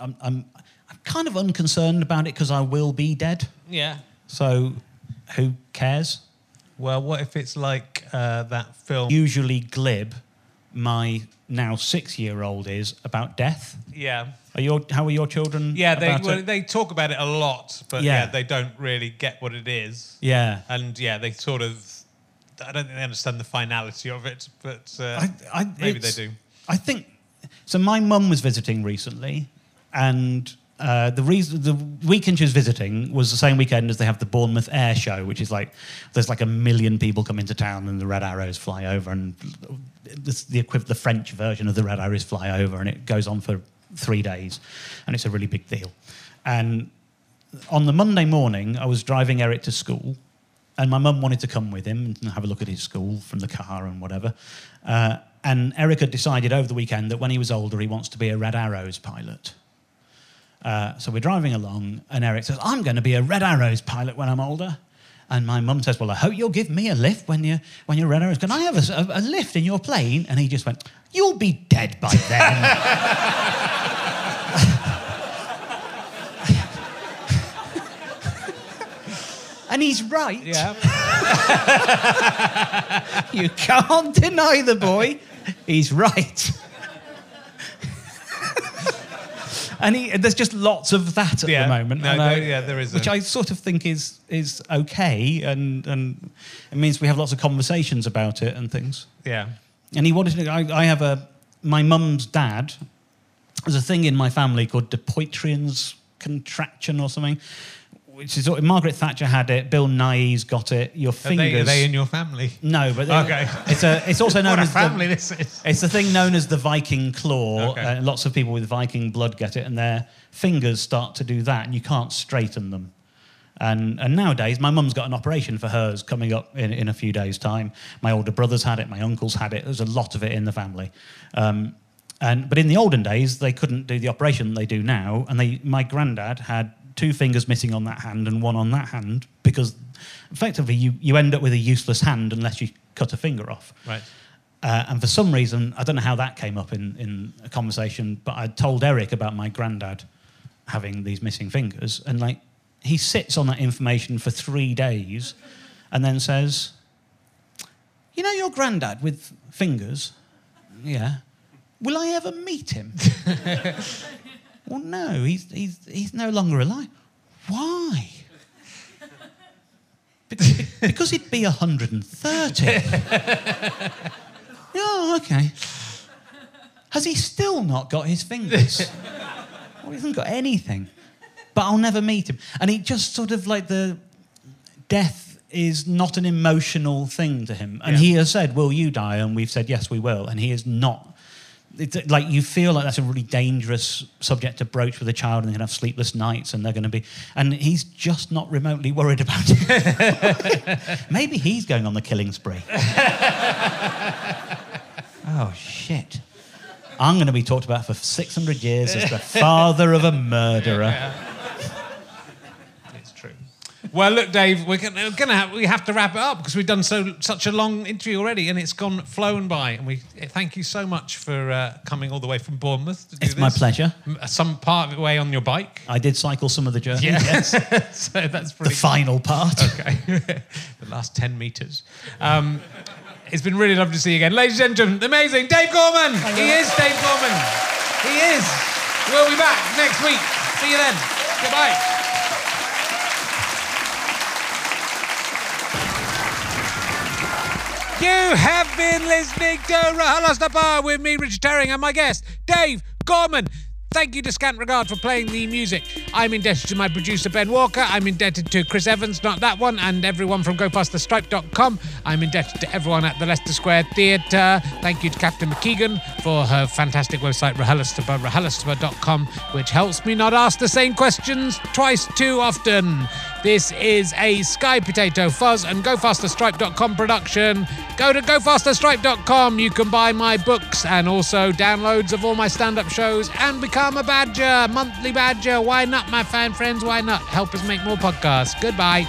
S2: I'm, I'm i'm kind of unconcerned about it because i will be dead
S1: Yeah.
S2: so who cares
S1: Well, what if it's like uh, that film?
S2: usually glib my now six year old is about death
S1: yeah.
S2: are your how are your children
S1: Yeah, they well, they talk about it a lot, but yeah.
S2: Yeah.
S1: they don't really get what it is.
S2: yeah
S1: And yeah, they sort of I don't think they understand the finality of it, but uh,
S2: I, I,
S1: maybe they do.
S2: I think so. My mum was visiting recently, and uh, the reason the weekend she was visiting was the same weekend as they have the Bournemouth Air Show, which is like there's like a million people come into town and the Red Arrows fly over, and it's the the French version of the Red Arrows fly over, and it goes on for three days, and it's a really big deal. And on the Monday morning, I was driving Eric to school, and my mum wanted to come with him and have a look at his school from the car and whatever. Uh, and Eric had decided over the weekend that when he was older, he wants to be a Red Arrows pilot. Uh, so we're driving along, and Eric says, I'm going to be a Red Arrows pilot when I'm older. And my mum says, Well, I hope you'll give me a lift when you're, when you're Red Arrows. Can I have a, a, a lift in your plane? And he just went, You'll be dead by then. and he's right.
S1: Yeah.
S2: You can't deny the boy. He's right. And he, there's just lots of that at
S1: Yeah.
S2: the moment.
S1: No,
S2: and
S1: no,
S2: I-
S1: yeah, there is
S2: Which I sort of think is is okay, and and it means we have lots of conversations about it and things.
S1: yeah.
S2: And he wanted to. I, I have a my mum's dad. There's a thing in my family called Dupuytren's contraction or something, which is Margaret Thatcher had it. Bill Nighy's got it. Your
S1: Are
S2: fingers.
S1: they, are they in your family?
S2: No, but
S1: Okay.
S2: it's a. It's also known
S1: What a
S2: as
S1: family
S2: The,
S1: this is.
S2: it's the thing known as the Viking claw.
S1: Okay.
S2: Uh, lots of people with Viking blood get it, and their fingers start to do that, and you can't straighten them. And, and nowadays, my mum's got an operation for hers coming up in, in a few days' time. My older brother's had it, my uncle's had it. There's a lot of it in the family. Um, and, but in the olden days, they couldn't do the operation they do now. And they, my granddad had two fingers missing on that hand and one on that hand because effectively you, you end up with a useless hand unless you cut a finger off.
S1: Right.
S2: Uh, and for some reason, I don't know how that came up in, in a conversation, but I told Eric about my granddad having these missing fingers. And like, he sits on that information for three days and then says, You know your granddad with fingers? Yeah. Will I ever meet him? well, no, he's, he's, he's no longer alive. Why? Be- because he'd be 130. oh, okay. Has he still not got his fingers? well, he hasn't got anything. But I'll never meet him. And he just sort of like the death is not an emotional thing to him. And
S1: Yeah.
S2: he has said, Will you die? And we've said, Yes, we will. And he is not. It's uh, like you feel like that's a really dangerous subject to broach with a child, and they're going to have sleepless nights, and they're going to be. And he's just not remotely worried about it. Maybe he's going on the killing spree. oh, shit. I'm going to be talked about for 600 years as the father of a murderer.
S1: True. Well, look, Dave, we're gonna, we're gonna have, we have to wrap it up because we've done so such a long interview already, and it's gone flown by. And we thank you so much for uh, coming all the way from Bournemouth to do
S2: It's my pleasure.
S1: Some part of the way on your bike.
S2: I did cycle some of the journey.
S1: Yeah.
S2: Yes.
S1: so that's
S2: The
S1: pretty.
S2: final part.
S1: okay. the last ten meters. Um, It's been really lovely to see you again. Ladies and gentlemen, amazing Dave Gorman. He is Dave Gorman. He is. We'll be back next week. See you then. Goodbye. You have been listening to RHLSTP Bar with me, Richard Herring, and my guest, Dave Gorman. Thank you to Scant Regard for playing the music. I'm indebted to my producer, Ben Walker. I'm indebted to Chris Evans, not that one, and everyone from GoFasterStripe.com. I'm indebted to everyone at the Leicester Square Theatre. Thank you to Captain McKeegan for her fantastic website, RHLSTP, RHLSTP.com, which helps me not ask the same questions twice too often. This is a Sky Potato Fuzz and GoFasterStripe.com production. Go to GoFasterStripe.com. You can buy my books and also downloads of all my stand up shows and become a badger, monthly badger. Why not, my fan friends? Why not? Help us make more podcasts. Goodbye.